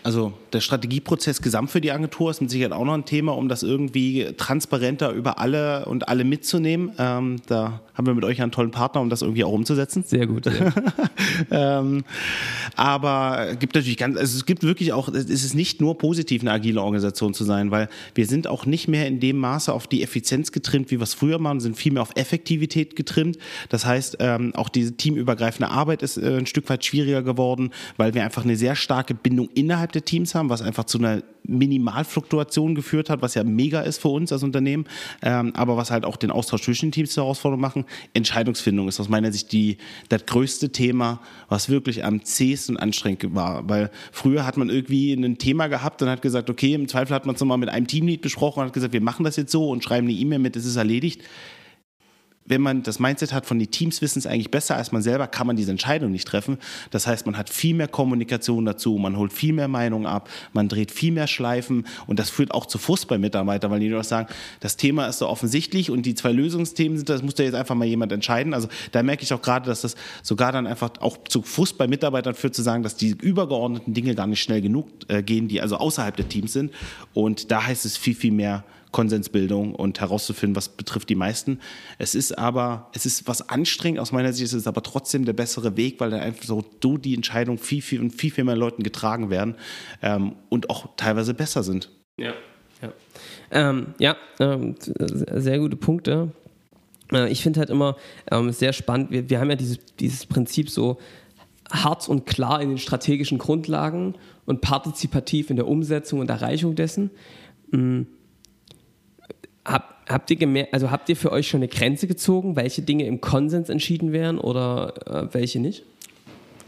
S4: Also der Strategieprozess gesamt für die Agentur ist mit Sicherheit auch noch ein Thema, um das irgendwie transparenter über alle und alle mitzunehmen. Ähm, da haben wir mit euch einen tollen Partner, um das irgendwie auch umzusetzen.
S3: Sehr gut. Ja.
S4: ähm, aber gibt natürlich ganz, also es gibt wirklich auch, es ist nicht nur positiv, eine agile Organisation zu sein, weil wir sind auch nicht mehr in dem Maße auf die Effizienz getrimmt, wie wir es früher machen, sind viel mehr auf Effektivität getrimmt. Das heißt, ähm, auch diese teamübergreifende Arbeit ist äh, ein Stück weit schwieriger geworden, weil wir einfach eine sehr starke Bindung innerhalb der Teams haben, was einfach zu einer Minimalfluktuation geführt hat, was ja mega ist für uns als Unternehmen, ähm, aber was halt auch den Austausch zwischen den Teams zur Herausforderung machen. Entscheidungsfindung ist aus meiner Sicht die, das größte Thema, was wirklich am zähesten anstrengend war, weil früher hat man irgendwie ein Thema gehabt und hat gesagt, okay, im Zweifel hat man es nochmal mit einem Teamlead besprochen und hat gesagt, wir machen das jetzt so und schreiben eine E-Mail mit, es ist erledigt wenn man das Mindset hat von die Teams wissen es eigentlich besser als man selber, kann man diese Entscheidung nicht treffen. Das heißt, man hat viel mehr Kommunikation dazu, man holt viel mehr Meinungen ab, man dreht viel mehr Schleifen und das führt auch zu Frust bei Mitarbeitern, weil die nur sagen, das Thema ist so offensichtlich und die zwei Lösungsthemen sind, das muss da jetzt einfach mal jemand entscheiden. Also da merke ich auch gerade, dass das sogar dann einfach auch zu Frust bei Mitarbeitern führt, zu sagen, dass die übergeordneten Dinge gar nicht schnell genug äh, gehen, die also außerhalb der Teams sind. Und da heißt es viel, viel mehr Konsensbildung und herauszufinden, was betrifft die meisten. Es ist aber, es ist was anstrengend aus meiner Sicht, es ist aber trotzdem der bessere Weg, weil dann einfach so du die Entscheidung viel, viel und viel, viel mehr Leuten getragen werden ähm, und auch teilweise besser sind.
S3: Ja, ja. Ähm, ja, ähm, sehr gute Punkte. Äh, ich finde halt immer ähm, sehr spannend, wir, wir haben ja dieses, dieses Prinzip so, hart und klar in den strategischen Grundlagen und partizipativ in der Umsetzung und Erreichung dessen. Mm. Hab, habt, ihr gemerkt, also habt ihr für euch schon eine Grenze gezogen, welche Dinge im Konsens entschieden werden oder äh, welche nicht?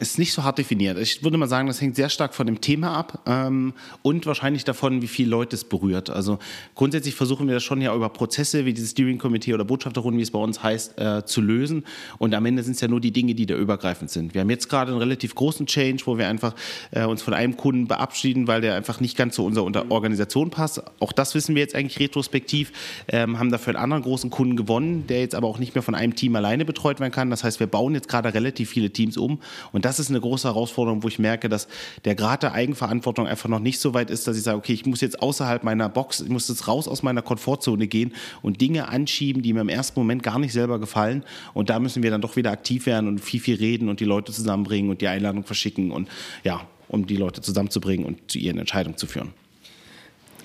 S4: Ist nicht so hart definiert. Ich würde mal sagen, das hängt sehr stark von dem Thema ab ähm, und wahrscheinlich davon, wie viele Leute es berührt. Also grundsätzlich versuchen wir das schon ja über Prozesse wie dieses Steering Committee oder Botschafterrunden, wie es bei uns heißt, äh, zu lösen. Und am Ende sind es ja nur die Dinge, die da übergreifend sind. Wir haben jetzt gerade einen relativ großen Change, wo wir einfach äh, uns von einem Kunden verabschieden, weil der einfach nicht ganz zu unserer Organisation passt. Auch das wissen wir jetzt eigentlich retrospektiv. Ähm, haben dafür einen anderen großen Kunden gewonnen, der jetzt aber auch nicht mehr von einem Team alleine betreut werden kann. Das heißt, wir bauen jetzt gerade relativ viele Teams um und das das ist eine große Herausforderung, wo ich merke, dass der Grad der Eigenverantwortung einfach noch nicht so weit ist, dass ich sage, okay, ich muss jetzt außerhalb meiner Box, ich muss jetzt raus aus meiner Komfortzone gehen und Dinge anschieben, die mir im ersten Moment gar nicht selber gefallen. Und da müssen wir dann doch wieder aktiv werden und viel, viel reden und die Leute zusammenbringen und die Einladung verschicken und ja, um die Leute zusammenzubringen und zu ihren Entscheidungen zu führen.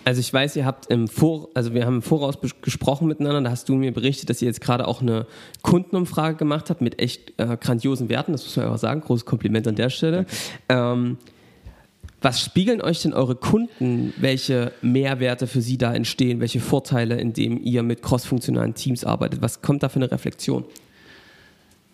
S3: Also ich weiß, ihr habt im Vor, also wir haben im Voraus gesprochen miteinander, da hast du mir berichtet, dass ihr jetzt gerade auch eine Kundenumfrage gemacht habt mit echt äh, grandiosen Werten, das muss man einfach sagen, großes Kompliment an der Stelle. Ähm, was spiegeln euch denn eure Kunden, welche Mehrwerte für sie da entstehen, welche Vorteile, indem ihr mit crossfunktionalen Teams arbeitet? Was kommt da für eine Reflexion?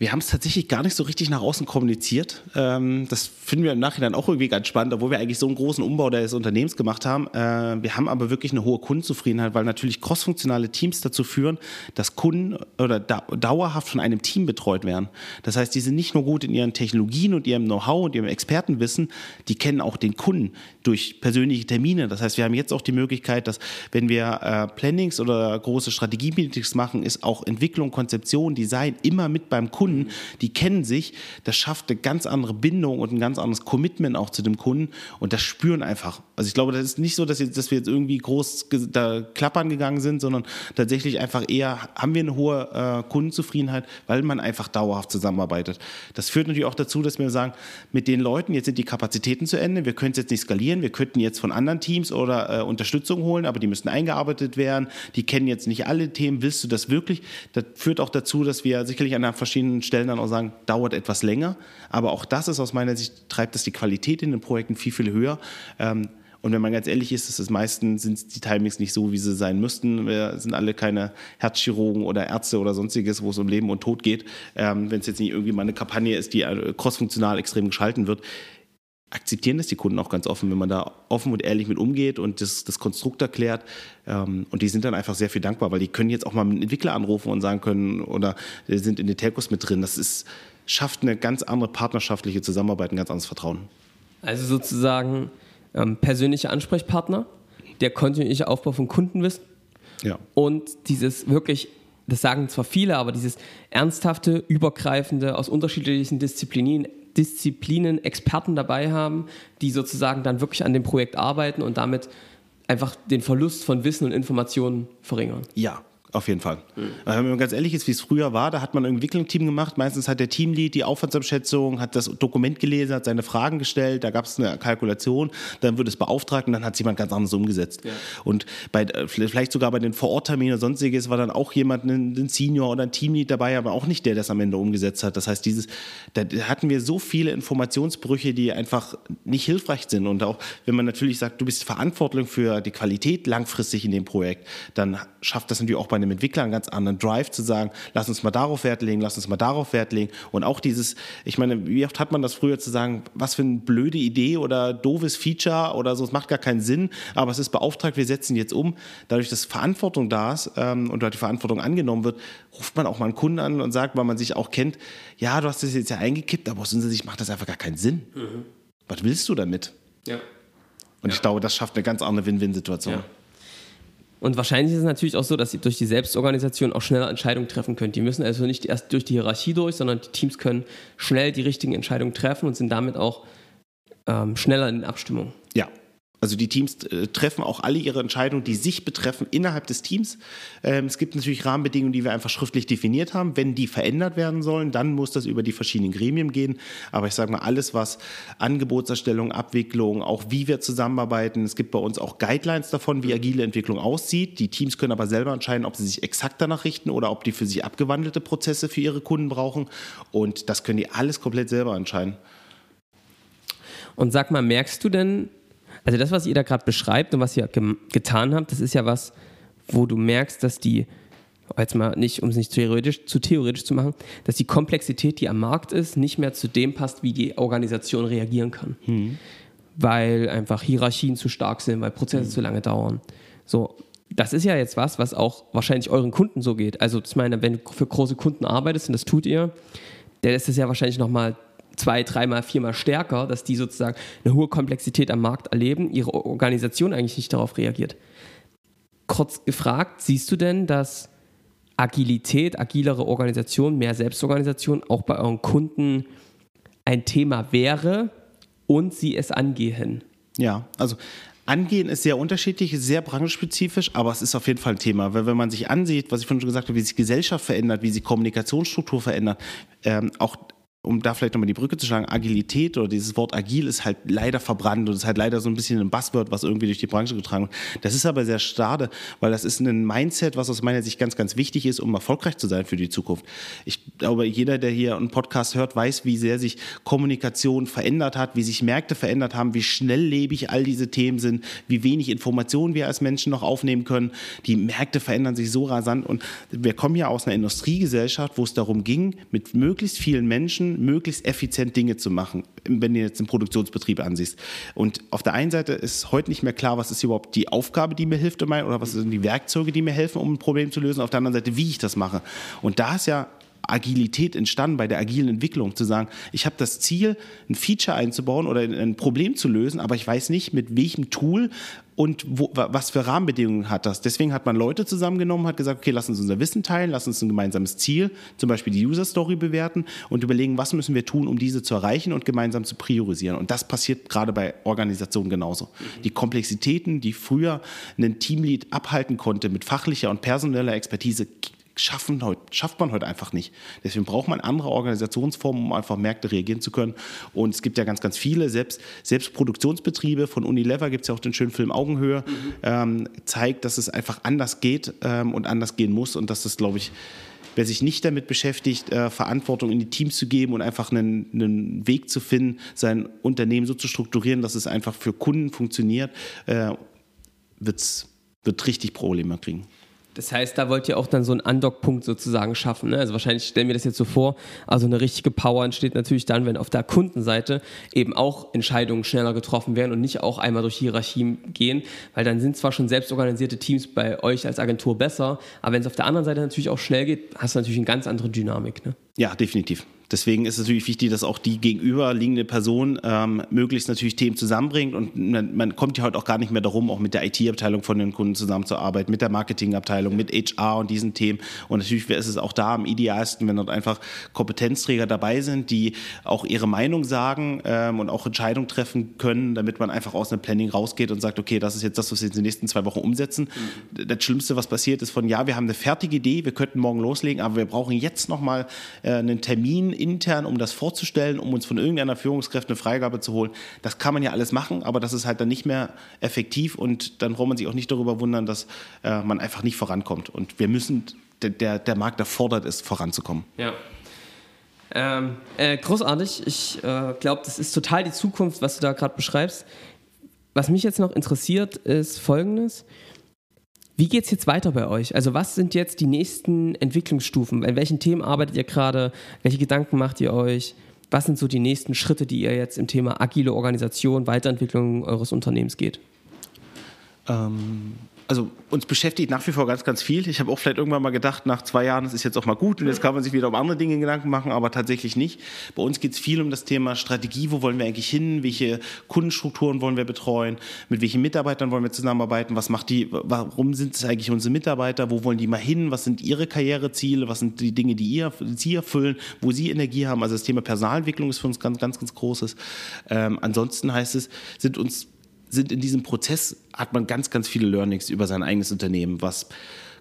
S4: Wir haben es tatsächlich gar nicht so richtig nach außen kommuniziert. Ähm, das finden wir im Nachhinein auch irgendwie ganz spannend, obwohl wir eigentlich so einen großen Umbau des Unternehmens gemacht haben. Äh, wir haben aber wirklich eine hohe Kundenzufriedenheit, weil natürlich crossfunktionale Teams dazu führen, dass Kunden oder dauerhaft von einem Team betreut werden. Das heißt, die sind nicht nur gut in ihren Technologien und ihrem Know-how und ihrem Expertenwissen, die kennen auch den Kunden durch persönliche Termine. Das heißt, wir haben jetzt auch die Möglichkeit, dass wenn wir äh, Plannings oder große Strategie-Meetings machen, ist auch Entwicklung, Konzeption, Design immer mit beim Kunden Kunden, die kennen sich, das schafft eine ganz andere Bindung und ein ganz anderes Commitment auch zu dem Kunden und das spüren einfach. Also ich glaube, das ist nicht so, dass, jetzt, dass wir jetzt irgendwie groß da klappern gegangen sind, sondern tatsächlich einfach eher haben wir eine hohe äh, Kundenzufriedenheit, weil man einfach dauerhaft zusammenarbeitet. Das führt natürlich auch dazu, dass wir sagen, mit den Leuten, jetzt sind die Kapazitäten zu Ende, wir können es jetzt nicht skalieren, wir könnten jetzt von anderen Teams oder äh, Unterstützung holen, aber die müssen eingearbeitet werden, die kennen jetzt nicht alle Themen, willst du das wirklich? Das führt auch dazu, dass wir sicherlich an verschiedenen Stellen dann auch sagen, dauert etwas länger. Aber auch das ist aus meiner Sicht, treibt das die Qualität in den Projekten viel, viel höher. Ähm, und wenn man ganz ehrlich ist, ist es meistens sind die Timings nicht so, wie sie sein müssten. Wir sind alle keine Herzchirurgen oder Ärzte oder sonstiges, wo es um Leben und Tod geht. Ähm, wenn es jetzt nicht irgendwie mal eine Kampagne ist, die äh, crossfunktional extrem geschalten wird, akzeptieren das die Kunden auch ganz offen, wenn man da offen und ehrlich mit umgeht und das, das Konstrukt erklärt. Ähm, und die sind dann einfach sehr viel dankbar, weil die können jetzt auch mal einen Entwickler anrufen und sagen können, oder sind in den Telcos mit drin. Das ist, schafft eine ganz andere partnerschaftliche Zusammenarbeit, ein ganz anderes Vertrauen.
S3: Also sozusagen ähm, persönliche Ansprechpartner, der kontinuierliche Aufbau von Kundenwissen ja. und dieses wirklich das sagen zwar viele, aber dieses ernsthafte, übergreifende, aus unterschiedlichen Disziplinen Disziplinen Experten dabei haben, die sozusagen dann wirklich an dem Projekt arbeiten und damit einfach den Verlust von Wissen und Informationen verringern.
S4: Ja, auf jeden Fall. Mhm. Wenn man ganz ehrlich ist, wie es früher war, da hat man ein Entwicklungsteam gemacht. Meistens hat der Teamlead die Aufwandsabschätzung, hat das Dokument gelesen, hat seine Fragen gestellt, da gab es eine Kalkulation, dann wird es beauftragt und dann hat es jemand ganz anderes umgesetzt. Ja. Und bei, äh, vielleicht sogar bei den Vorortterminen oder sonstiges war dann auch jemand, ein, ein, Senior oder ein Teamlead dabei, aber auch nicht der, der das am Ende umgesetzt hat. Das heißt, dieses, da hatten wir so viele Informationsbrüche, die einfach nicht hilfreich sind. Und auch wenn man natürlich sagt, du bist verantwortlich für die Qualität langfristig in dem Projekt, dann schafft das natürlich auch bei einem Entwickler einen ganz anderen Drive zu sagen, lass uns mal darauf Wert legen, lass uns mal darauf Wert legen. Und auch dieses, ich meine, wie oft hat man das früher zu sagen, was für eine blöde Idee oder doofes Feature oder so, es macht gar keinen Sinn, aber es ist beauftragt, wir setzen jetzt um. Dadurch, dass Verantwortung da ist ähm, und dort die Verantwortung angenommen wird, ruft man auch mal einen Kunden an und sagt, weil man sich auch kennt, ja, du hast das jetzt ja eingekippt, aber aus unserer Sicht macht das einfach gar keinen Sinn. Mhm. Was willst du damit? Ja. Und ja. ich glaube, das schafft eine ganz andere Win-Win-Situation. Ja.
S3: Und wahrscheinlich ist es natürlich auch so, dass ihr durch die Selbstorganisation auch schneller Entscheidungen treffen könnt. Die müssen also nicht erst durch die Hierarchie durch, sondern die Teams können schnell die richtigen Entscheidungen treffen und sind damit auch ähm, schneller in Abstimmung.
S4: Ja, also die Teams äh, treffen auch alle ihre Entscheidungen, die sich betreffen, innerhalb des Teams. Ähm, es gibt natürlich Rahmenbedingungen, die wir einfach schriftlich definiert haben. Wenn die verändert werden sollen, dann muss das über die verschiedenen Gremien gehen. Aber ich sage mal, alles, was Angebotserstellung, Abwicklung, auch wie wir zusammenarbeiten, es gibt bei uns auch Guidelines davon, wie agile Entwicklung aussieht. Die Teams können aber selber entscheiden, ob sie sich exakt danach richten oder ob die für sich abgewandelte Prozesse für ihre Kunden brauchen. Und das können die alles komplett selber entscheiden.
S3: Und sag mal, merkst du denn, also das, was ihr da gerade beschreibt und was ihr ge getan habt, das ist ja was, wo du merkst, dass die, jetzt mal nicht, um es nicht theoretisch, zu theoretisch zu machen, dass die Komplexität, die am Markt ist, nicht mehr zu dem passt, wie die Organisation reagieren kann. Mhm. Weil einfach Hierarchien zu stark sind, weil Prozesse mhm. zu lange dauern. So, das ist ja jetzt was, was auch wahrscheinlich euren Kunden so geht. Also, ich meine, wenn du für große Kunden arbeitest, und das tut ihr, der ist es ja wahrscheinlich nochmal zwei, dreimal, viermal stärker, dass die sozusagen eine hohe Komplexität am Markt erleben, ihre Organisation eigentlich nicht darauf reagiert. Kurz gefragt, siehst du denn, dass Agilität, agilere Organisation, mehr Selbstorganisation auch bei euren Kunden ein Thema wäre und sie es angehen?
S4: Ja, also Angehen ist sehr unterschiedlich, sehr branchenspezifisch, aber es ist auf jeden Fall ein Thema. Weil wenn man sich ansieht, was ich vorhin schon gesagt habe, wie sich Gesellschaft verändert, wie sich Kommunikationsstruktur verändert, ähm, auch um da vielleicht nochmal die Brücke zu schlagen, Agilität oder dieses Wort agil ist halt leider verbrannt und ist halt leider so ein bisschen ein Buzzword, was irgendwie durch die Branche getragen wird. Das ist aber sehr schade, weil das ist ein Mindset, was aus meiner Sicht ganz, ganz wichtig ist, um erfolgreich zu sein für die Zukunft. Ich glaube, jeder, der hier einen Podcast hört, weiß, wie sehr sich Kommunikation verändert hat, wie sich Märkte verändert haben, wie schnelllebig all diese Themen sind, wie wenig Informationen wir als Menschen noch aufnehmen können. Die Märkte verändern sich so rasant und wir kommen ja aus einer Industriegesellschaft, wo es darum ging, mit möglichst vielen Menschen möglichst effizient Dinge zu machen, wenn du jetzt einen Produktionsbetrieb ansiehst. Und auf der einen Seite ist heute nicht mehr klar, was ist überhaupt die Aufgabe, die mir hilft, oder was sind die Werkzeuge, die mir helfen, um ein Problem zu lösen. Auf der anderen Seite, wie ich das mache. Und da ist ja Agilität entstanden bei der agilen Entwicklung, zu sagen, ich habe das Ziel, ein Feature einzubauen oder ein Problem zu lösen, aber ich weiß nicht, mit welchem Tool und wo, was für Rahmenbedingungen hat das. Deswegen hat man Leute zusammengenommen, hat gesagt, okay, lass uns unser Wissen teilen, lass uns ein gemeinsames Ziel, zum Beispiel die User Story bewerten und überlegen, was müssen wir tun, um diese zu erreichen und gemeinsam zu priorisieren. Und das passiert gerade bei Organisationen genauso. Mhm. Die Komplexitäten, die früher ein Teamlead abhalten konnte mit fachlicher und personeller Expertise, schaffen heute, schafft man heute einfach nicht. Deswegen braucht man andere Organisationsformen, um einfach Märkte reagieren zu können. Und es gibt ja ganz, ganz viele, selbst, selbst Produktionsbetriebe, von Unilever gibt es ja auch den schönen Film Augenhöhe, mhm. ähm, zeigt, dass es einfach anders geht ähm, und anders gehen muss und dass das, glaube ich, wer sich nicht damit beschäftigt, äh, Verantwortung in die Teams zu geben und einfach einen, einen, Weg zu finden, sein Unternehmen so zu strukturieren, dass es einfach für Kunden funktioniert, äh, wird's, wird richtig Probleme kriegen.
S3: Das heißt, da wollt ihr auch dann so einen Undock-Punkt sozusagen schaffen. Ne? Also wahrscheinlich stellen wir das jetzt so vor. Also eine richtige Power entsteht natürlich dann, wenn auf der Kundenseite eben auch Entscheidungen schneller getroffen werden und nicht auch einmal durch Hierarchien gehen, weil dann sind zwar schon selbstorganisierte Teams bei euch als Agentur besser, aber wenn es auf der anderen Seite natürlich auch schnell geht, hast du natürlich eine ganz andere Dynamik. Ne?
S4: Ja, definitiv. Deswegen ist es natürlich wichtig, dass auch die gegenüberliegende Person ähm, möglichst natürlich Themen zusammenbringt und man, man, kommt ja heute auch gar nicht mehr darum, auch mit der IT-Abteilung von den Kunden zusammenzuarbeiten, mit der Marketingabteilung, mit HR und diesen Themen. Und natürlich ist es auch da am idealsten, wenn dort einfach Kompetenzträger dabei sind, die auch ihre Meinung sagen ähm, und auch Entscheidungen treffen können, damit man einfach aus einem Planning rausgeht und sagt, okay, das ist jetzt das, was wir in den nächsten zwei Wochen umsetzen. Mhm. Das Schlimmste, was passiert, ist von, ja, wir haben eine fertige Idee, wir könnten morgen loslegen, aber wir brauchen jetzt nochmal äh, einen Termin intern, um das vorzustellen, um uns von irgendeiner Führungskraft eine Freigabe zu holen. Das kann man ja alles machen, aber das ist halt dann nicht mehr effektiv und dann braucht man sich auch nicht darüber wundern, dass äh, man einfach nicht vorankommt. Und wir müssen, der, der Markt erfordert es, voranzukommen.
S3: Ja. Ähm, äh, großartig. Ich äh, glaube, das ist total die Zukunft, was du da gerade beschreibst. Was mich jetzt noch interessiert, ist Folgendes. Wie geht es jetzt weiter bei euch? Also was sind jetzt die nächsten Entwicklungsstufen? In welchen Themen arbeitet ihr gerade? Welche Gedanken macht ihr euch? Was sind so die nächsten Schritte, die ihr jetzt im Thema agile Organisation, Weiterentwicklung eures Unternehmens geht?
S4: Ähm, also uns beschäftigt nach wie vor ganz, ganz viel. Ich habe auch vielleicht irgendwann mal gedacht, nach zwei Jahren, das ist jetzt auch mal gut und jetzt kann man sich wieder um andere Dinge Gedanken machen, aber tatsächlich nicht. Bei uns geht es viel um das Thema Strategie, wo wollen wir eigentlich hin, welche Kundenstrukturen wollen wir betreuen, mit welchen Mitarbeitern wollen wir zusammenarbeiten, was macht die, warum sind es eigentlich unsere Mitarbeiter, wo wollen die mal hin, was sind ihre Karriereziele, was sind die Dinge, die ihr, sie erfüllen, wo sie Energie haben. Also das Thema Personalentwicklung ist für uns ganz, ganz, ganz großes. Ähm, ansonsten heißt es, sind uns sind in diesem Prozess, hat man ganz, ganz viele Learnings über sein eigenes Unternehmen, was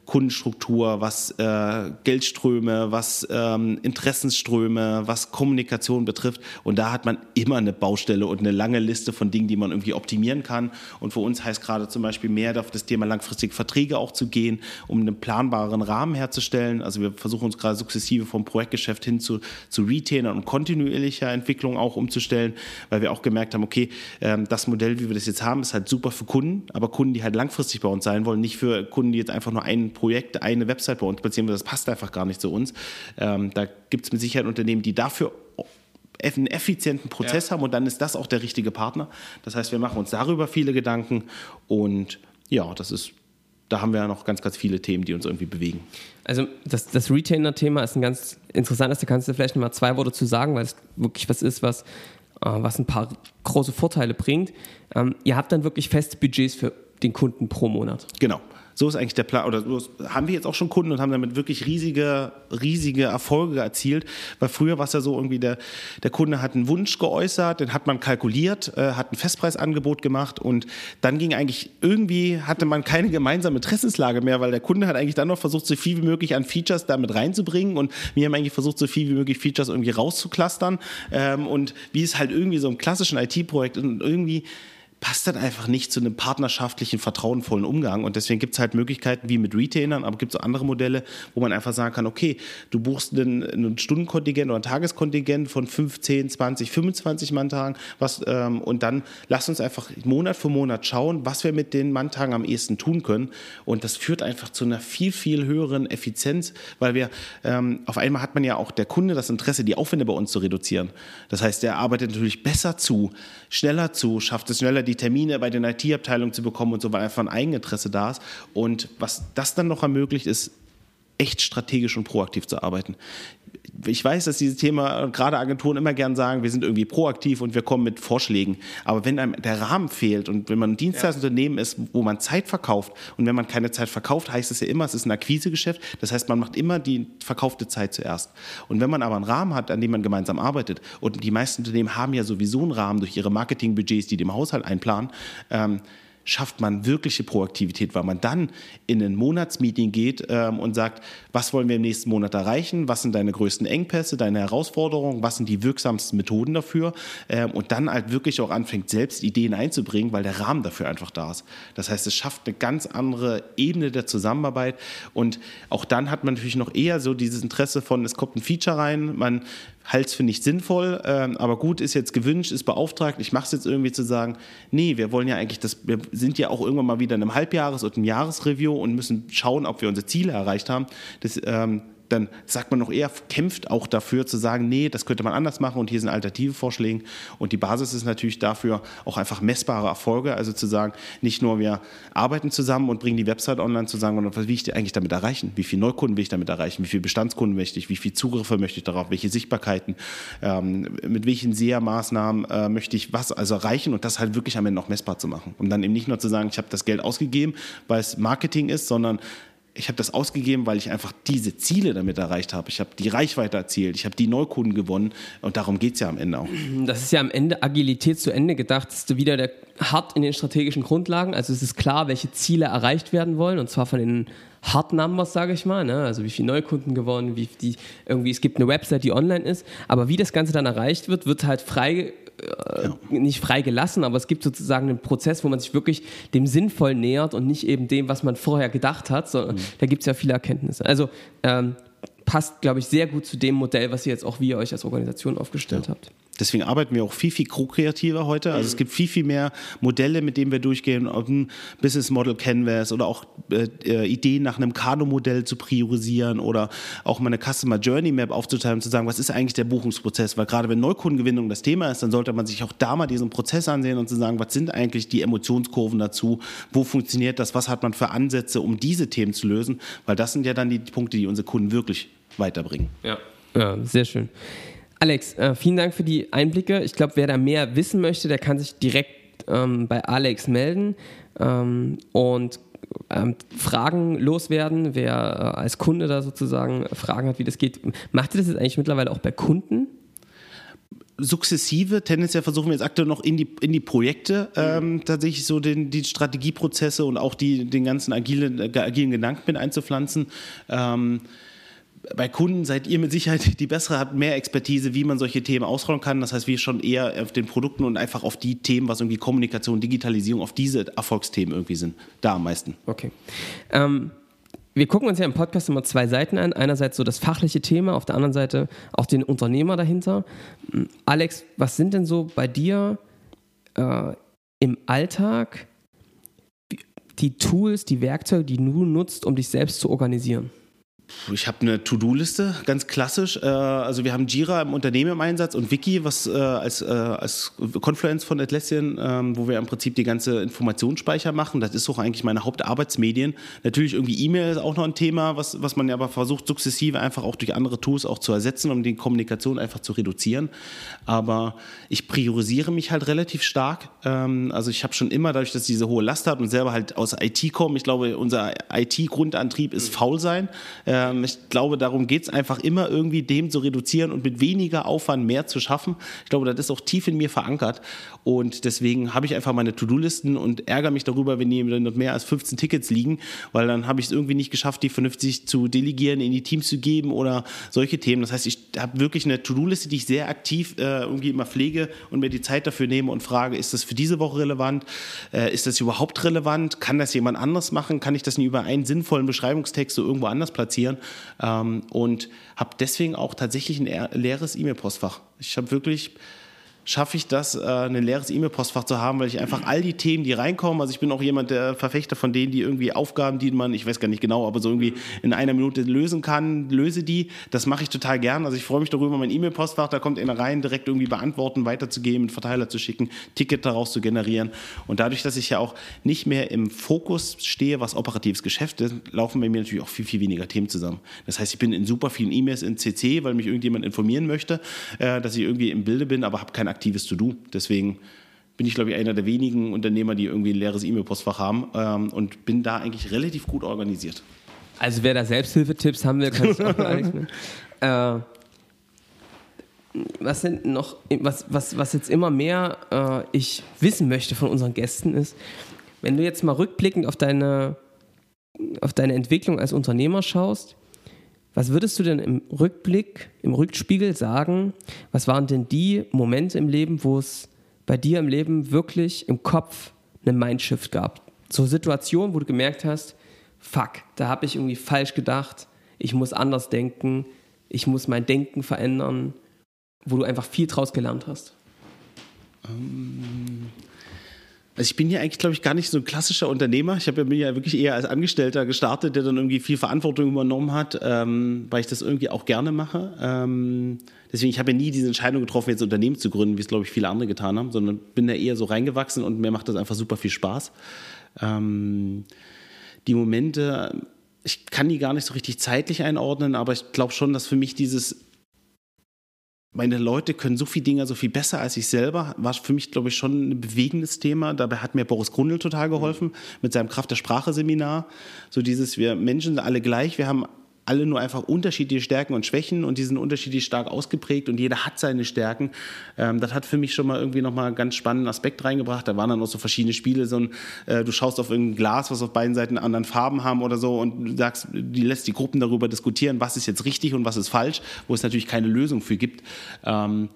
S4: Kundenstruktur, was äh, Geldströme, was ähm, Interessensströme, was Kommunikation betrifft. Und da hat man immer eine Baustelle und eine lange Liste von Dingen, die man irgendwie optimieren kann. Und für uns heißt gerade zum Beispiel mehr auf das Thema langfristige Verträge auch zu gehen, um einen planbaren Rahmen herzustellen. Also wir versuchen uns gerade sukzessive vom Projektgeschäft hin zu, zu Retainern und kontinuierlicher Entwicklung auch umzustellen, weil wir auch gemerkt haben, okay, ähm, das Modell, wie wir das jetzt haben, ist halt super für Kunden, aber Kunden, die halt langfristig bei uns sein wollen, nicht für Kunden, die jetzt einfach nur einen Projekt eine Website bei uns platzieren, das passt einfach gar nicht zu uns. Ähm, da gibt es mit Sicherheit Unternehmen, die dafür einen effizienten Prozess ja. haben und dann ist das auch der richtige Partner. Das heißt, wir machen uns darüber viele Gedanken und ja, das ist, da haben wir ja noch ganz, ganz viele Themen, die uns irgendwie bewegen.
S3: Also das, das Retainer-Thema ist ein ganz interessantes, da kannst du vielleicht noch mal zwei Worte zu sagen, weil es wirklich was ist, was, äh, was ein paar große Vorteile bringt. Ähm, ihr habt dann wirklich feste Budgets für den Kunden pro Monat.
S4: Genau. So ist eigentlich der Plan. Oder so haben wir jetzt auch schon Kunden und haben damit wirklich riesige, riesige Erfolge erzielt. Weil früher war es ja so irgendwie, der, der Kunde hat einen Wunsch geäußert, den hat man kalkuliert, äh, hat ein Festpreisangebot gemacht und dann ging eigentlich irgendwie, hatte man keine gemeinsame Interessenslage mehr, weil der Kunde hat eigentlich dann noch versucht, so viel wie möglich an Features damit reinzubringen und wir haben eigentlich versucht, so viel wie möglich Features irgendwie rauszuklustern. Ähm, und wie es halt irgendwie so im klassischen IT-Projekt und irgendwie passt dann einfach nicht zu einem partnerschaftlichen, vertrauenvollen Umgang. Und deswegen gibt es halt Möglichkeiten wie mit Retainern, aber gibt es auch andere Modelle, wo man einfach sagen kann, okay, du buchst einen, einen Stundenkontingent oder ein Tageskontingent von 15, 20, 25 Manntagen was, ähm, und dann lass uns einfach Monat für Monat schauen, was wir mit den Manntagen am ehesten tun können. Und das führt einfach zu einer viel, viel höheren Effizienz, weil wir ähm, auf einmal hat man ja auch der Kunde das Interesse, die Aufwände bei uns zu reduzieren. Das heißt, der arbeitet natürlich besser zu, schneller zu, schafft es schneller, die die Termine bei den IT-Abteilungen zu bekommen und so, weil einfach ein Eigeninteresse da ist. Und was das dann noch ermöglicht, ist echt strategisch und proaktiv zu arbeiten. Ich weiß, dass dieses Thema gerade Agenturen immer gern sagen, wir sind irgendwie proaktiv und wir kommen mit Vorschlägen. Aber wenn einem der Rahmen fehlt und wenn man ein Dienstleistungsunternehmen ist, wo man Zeit verkauft und wenn man keine Zeit verkauft, heißt es ja immer, es ist ein Akquisegeschäft. Das heißt, man macht immer die verkaufte Zeit zuerst. Und wenn man aber einen Rahmen hat, an dem man gemeinsam arbeitet und die meisten Unternehmen haben ja sowieso einen Rahmen durch ihre Marketingbudgets, die dem Haushalt einplanen, ähm, schafft man wirkliche Proaktivität, weil man dann in ein Monatsmeeting geht ähm, und sagt, was wollen wir im nächsten Monat erreichen, was sind deine größten Engpässe, deine Herausforderungen, was sind die wirksamsten Methoden dafür? Ähm, und dann halt wirklich auch anfängt, selbst Ideen einzubringen, weil der Rahmen dafür einfach da ist. Das heißt, es schafft eine ganz andere Ebene der Zusammenarbeit. Und auch dann hat man natürlich noch eher so dieses Interesse von, es kommt ein Feature rein, man halte es für nicht sinnvoll, ähm, aber gut, ist jetzt gewünscht, ist beauftragt, ich mache es jetzt irgendwie zu sagen, nee, wir wollen ja eigentlich, das, wir sind ja auch irgendwann mal wieder in einem Halbjahres- oder einem Jahresreview und müssen schauen, ob wir unsere Ziele erreicht haben. Das, ähm, dann sagt man noch eher, kämpft auch dafür zu sagen, nee, das könnte man anders machen und hier sind alternative Vorschläge. Und die Basis ist natürlich dafür auch einfach messbare Erfolge, also zu sagen, nicht nur wir arbeiten zusammen und bringen die Website online zusammen, sondern was will ich eigentlich damit erreichen? Wie viele Neukunden will ich damit erreichen? Wie viele Bestandskunden möchte ich? Wie viele Zugriffe möchte ich darauf? Welche Sichtbarkeiten? Ähm, mit welchen SEA-Maßnahmen äh, möchte ich was also erreichen und das halt wirklich am Ende noch messbar zu machen. Und dann eben nicht nur zu sagen, ich habe das Geld ausgegeben, weil es Marketing ist, sondern ich habe das ausgegeben, weil ich einfach diese Ziele damit erreicht habe. Ich habe die Reichweite erzielt, ich habe die Neukunden gewonnen und darum geht es ja am Ende auch.
S3: Das ist ja am Ende Agilität zu Ende gedacht. Das ist wieder der hart in den strategischen Grundlagen. Also es ist klar, welche Ziele erreicht werden wollen und zwar von den Hard Numbers, sage ich mal. Ne? Also wie viele Neukunden gewonnen, wie die irgendwie es gibt eine Website, die online ist. Aber wie das Ganze dann erreicht wird, wird halt frei äh, ja. nicht frei gelassen, aber es gibt sozusagen einen Prozess, wo man sich wirklich dem sinnvoll nähert und nicht eben dem, was man vorher gedacht hat. So, mhm. Da gibt es ja viele Erkenntnisse. Also ähm, passt, glaube ich, sehr gut zu dem Modell, was ihr jetzt auch wie ihr euch als Organisation aufgestellt ja. habt.
S4: Deswegen arbeiten wir auch viel, viel kreativer heute. Also es gibt viel, viel mehr Modelle, mit denen wir durchgehen, ob ein Business Model Canvas oder auch äh, äh, Ideen nach einem Kano-Modell zu priorisieren oder auch mal eine Customer Journey Map aufzuteilen und zu sagen, was ist eigentlich der Buchungsprozess? Weil gerade wenn Neukundengewinnung das Thema ist, dann sollte man sich auch da mal diesen Prozess ansehen und zu sagen, was sind eigentlich die Emotionskurven dazu? Wo funktioniert das? Was hat man für Ansätze, um diese Themen zu lösen? Weil das sind ja dann die Punkte, die unsere Kunden wirklich weiterbringen.
S3: Ja, ja sehr schön. Alex, äh, vielen Dank für die Einblicke. Ich glaube, wer da mehr wissen möchte, der kann sich direkt ähm, bei Alex melden ähm, und ähm, Fragen loswerden. Wer äh, als Kunde da sozusagen Fragen hat, wie das geht. Macht ihr das jetzt eigentlich mittlerweile auch bei Kunden?
S4: sukzessive, tendenziell versuchen wir jetzt aktuell noch in die, in die Projekte ähm, tatsächlich so den, die Strategieprozesse und auch die, den ganzen agilen, äh, agilen Gedanken mit einzupflanzen. Ähm, bei Kunden seid ihr mit Sicherheit die bessere, habt mehr Expertise, wie man solche Themen ausrollen kann. Das heißt, wir schon eher auf den Produkten und einfach auf die Themen, was irgendwie Kommunikation, Digitalisierung, auf diese Erfolgsthemen irgendwie sind. Da am meisten.
S3: Okay. Ähm, wir gucken uns ja im Podcast immer zwei Seiten an. Einerseits so das fachliche Thema, auf der anderen Seite auch den Unternehmer dahinter. Alex, was sind denn so bei dir äh, im Alltag die Tools, die Werkzeuge, die du nutzt, um dich selbst zu organisieren?
S4: Ich habe eine To-Do-Liste, ganz klassisch. Äh, also wir haben Jira im Unternehmen im Einsatz und Wiki, was äh, als, äh, als Confluence von Atlassian, ähm, wo wir im Prinzip die ganze Informationsspeicher machen. Das ist auch eigentlich meine Hauptarbeitsmedien. Natürlich irgendwie E-Mail ist auch noch ein Thema, was, was man ja aber versucht, sukzessive einfach auch durch andere Tools auch zu ersetzen, um die Kommunikation einfach zu reduzieren. Aber ich priorisiere mich halt relativ stark. Ähm, also ich habe schon immer, dadurch, dass diese hohe Last hat und selber halt aus IT komme, ich glaube, unser IT-Grundantrieb ist faul sein. Ähm, ich glaube, darum geht es einfach immer irgendwie dem zu reduzieren und mit weniger Aufwand mehr zu schaffen. Ich glaube, das ist auch tief in mir verankert. Und deswegen habe ich einfach meine To-Do-Listen und ärgere mich darüber, wenn die noch mehr als 15 Tickets liegen, weil dann habe ich es irgendwie nicht geschafft, die vernünftig zu delegieren, in die Teams zu geben oder solche Themen. Das heißt, ich habe wirklich eine To-Do-Liste, die ich sehr aktiv äh, irgendwie immer pflege und mir die Zeit dafür nehme und frage, ist das für diese Woche relevant? Äh, ist das überhaupt relevant? Kann das jemand anders machen? Kann ich das nicht über einen sinnvollen Beschreibungstext so irgendwo anders platzieren? Ähm, und habe deswegen auch tatsächlich ein leeres E-Mail-Postfach. Ich habe wirklich schaffe ich das, äh, ein leeres E-Mail-Postfach zu haben, weil ich einfach all die Themen, die reinkommen, also ich bin auch jemand, der Verfechter von denen, die irgendwie Aufgaben, die man, ich weiß gar nicht genau, aber so irgendwie in einer Minute lösen kann, löse die. Das mache ich total gern. Also ich freue mich darüber, mein E-Mail-Postfach, da kommt einer rein, direkt irgendwie beantworten, weiterzugeben, einen Verteiler zu schicken, Ticket daraus zu generieren. Und dadurch, dass ich ja auch nicht mehr im Fokus stehe, was operatives Geschäft ist, laufen bei mir natürlich auch viel, viel weniger Themen zusammen. Das heißt, ich bin in super vielen E-Mails in CC, weil mich irgendjemand informieren möchte, äh, dass ich irgendwie im Bilde bin, aber habe keine aktives To-Do. Deswegen bin ich, glaube ich, einer der wenigen Unternehmer, die irgendwie ein leeres E-Mail-Postfach haben ähm, und bin da eigentlich relativ gut organisiert.
S3: Also wer da Selbsthilfetipps haben will, kann es auch gar nichts mehr. Äh, was sind noch, was, was, was jetzt immer mehr äh, ich wissen möchte von unseren Gästen ist, wenn du jetzt mal rückblickend auf deine, auf deine Entwicklung als Unternehmer schaust, was würdest du denn im Rückblick, im Rückspiegel sagen, was waren denn die Momente im Leben, wo es bei dir im Leben wirklich im Kopf einen Mindshift gab? So Situationen, wo du gemerkt hast, fuck, da habe ich irgendwie falsch gedacht, ich muss anders denken, ich muss mein Denken verändern, wo du einfach viel draus gelernt hast?
S4: Ähm, also ich bin hier eigentlich, glaube ich, gar nicht so ein klassischer Unternehmer. Ich habe ja, ja wirklich eher als Angestellter gestartet, der dann irgendwie viel Verantwortung übernommen hat, ähm, weil ich das irgendwie auch gerne mache. Ähm, deswegen, ich habe ja nie diese Entscheidung getroffen, jetzt ein Unternehmen zu gründen, wie es, glaube ich, viele andere getan haben, sondern bin da eher so reingewachsen und mir macht das einfach super viel Spaß. Ähm, die Momente, ich kann die gar nicht so richtig zeitlich einordnen, aber ich glaube schon, dass für mich dieses meine Leute können so viele Dinge so viel besser als ich selber. War für mich, glaube ich, schon ein bewegendes Thema. Dabei hat mir Boris Grundl total geholfen mit seinem Kraft der Sprache Seminar. So dieses, wir Menschen sind alle gleich, wir haben alle nur einfach unterschiedliche Stärken und Schwächen und die sind unterschiedlich stark ausgeprägt und jeder hat seine Stärken. Ähm, das hat für mich schon mal irgendwie nochmal einen ganz spannenden Aspekt reingebracht. Da waren dann auch so verschiedene Spiele, so ein, äh, du schaust auf irgendein Glas, was auf beiden Seiten anderen Farben haben oder so und sagst, die lässt die Gruppen darüber diskutieren, was ist jetzt richtig und was ist falsch, wo es natürlich keine Lösung für gibt. Ähm,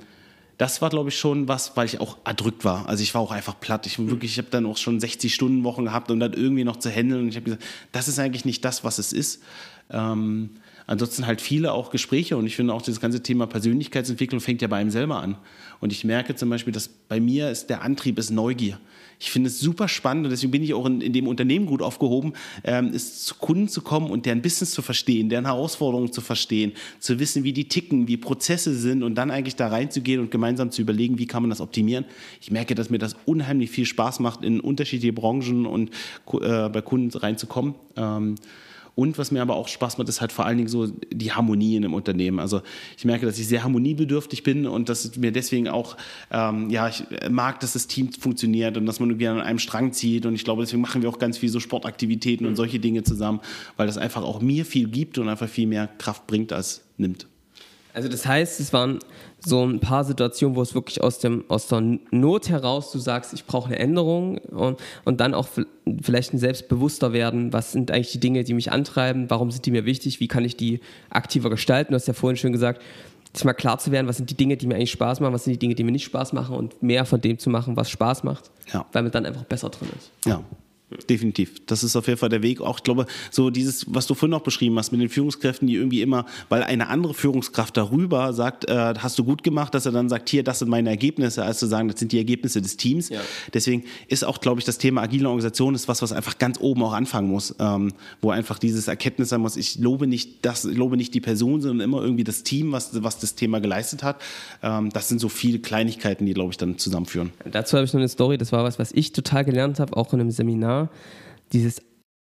S4: das war, glaube ich, schon was, weil ich auch erdrückt war. Also ich war auch einfach platt. Ich ich habe dann auch schon 60 Stunden Wochen gehabt, um dann irgendwie noch zu handeln. Und ich habe gesagt, das ist eigentlich nicht das, was es ist. Ähm, ansonsten halt viele auch Gespräche und ich finde auch das ganze Thema Persönlichkeitsentwicklung fängt ja bei einem selber an. Und ich merke zum Beispiel, dass bei mir ist der Antrieb ist Neugier. Ich finde es super spannend und deswegen bin ich auch in, in dem Unternehmen gut aufgehoben, ähm, ist zu Kunden zu kommen und deren Business zu verstehen, deren Herausforderungen zu verstehen, zu wissen, wie die ticken, wie Prozesse sind und dann eigentlich da reinzugehen und gemeinsam zu überlegen, wie kann man das optimieren. Ich merke, dass mir das unheimlich viel Spaß macht, in unterschiedliche Branchen und äh, bei Kunden reinzukommen. Ähm, und was mir aber auch Spaß macht, ist halt vor allen Dingen so die Harmonie in einem Unternehmen. Also ich merke, dass ich sehr harmoniebedürftig bin und dass mir deswegen auch, ähm, ja, ich mag, dass das Team funktioniert und dass man irgendwie an einem Strang zieht. Und ich glaube, deswegen machen wir auch ganz viel so Sportaktivitäten und solche Dinge zusammen, weil das einfach auch mir viel gibt und einfach viel mehr Kraft bringt als nimmt.
S3: Also das heißt, es waren so ein paar Situationen, wo es wirklich aus, dem, aus der Not heraus du sagst, ich brauche eine Änderung und, und dann auch vielleicht ein selbstbewusster werden, was sind eigentlich die Dinge, die mich antreiben, warum sind die mir wichtig, wie kann ich die aktiver gestalten. Du hast ja vorhin schon gesagt, sich mal klar zu werden, was sind die Dinge, die mir eigentlich Spaß machen, was sind die Dinge, die mir nicht Spaß machen und mehr von dem zu machen, was Spaß macht, ja. weil man dann einfach besser drin ist.
S4: Ja. Definitiv. Das ist auf jeden Fall der Weg. Auch, ich glaube, so dieses, was du vorhin noch beschrieben hast mit den Führungskräften, die irgendwie immer, weil eine andere Führungskraft darüber sagt, äh, hast du gut gemacht, dass er dann sagt, hier, das sind meine Ergebnisse, als zu sagen, das sind die Ergebnisse des Teams. Ja. Deswegen ist auch, glaube ich, das Thema agile Organisation ist was, was einfach ganz oben auch anfangen muss, ähm, wo einfach dieses Erkenntnis sein muss, ich lobe nicht das, ich lobe nicht die Person, sondern immer irgendwie das Team, was, was das Thema geleistet hat. Ähm, das sind so viele Kleinigkeiten, die, glaube ich, dann zusammenführen.
S3: Dazu habe ich noch eine Story, das war was, was ich total gelernt habe, auch in einem Seminar dieses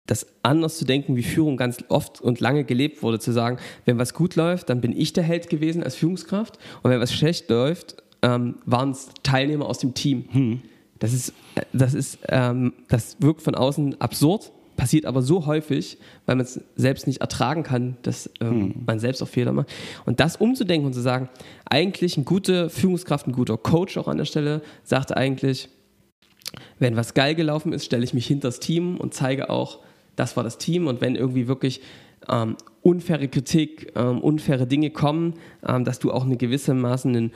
S3: das anders zu denken, wie Führung ganz oft und lange gelebt wurde, zu sagen, wenn was gut läuft, dann bin ich der Held gewesen als Führungskraft und wenn was schlecht läuft, ähm, waren es Teilnehmer aus dem Team. Hm. Das ist, das ist, ähm, das wirkt von außen absurd, passiert aber so häufig, weil man es selbst nicht ertragen kann, dass ähm, hm. man selbst auch Fehler macht. Und das umzudenken und zu sagen, eigentlich eine gute Führungskraft, ein guter Coach auch an der Stelle, sagt eigentlich, wenn was geil gelaufen ist, stelle ich mich hinter das Team und zeige auch, das war das Team. Und wenn irgendwie wirklich ähm, unfaire Kritik, ähm, unfaire Dinge kommen, ähm, dass du auch eine gewisse Maßen einen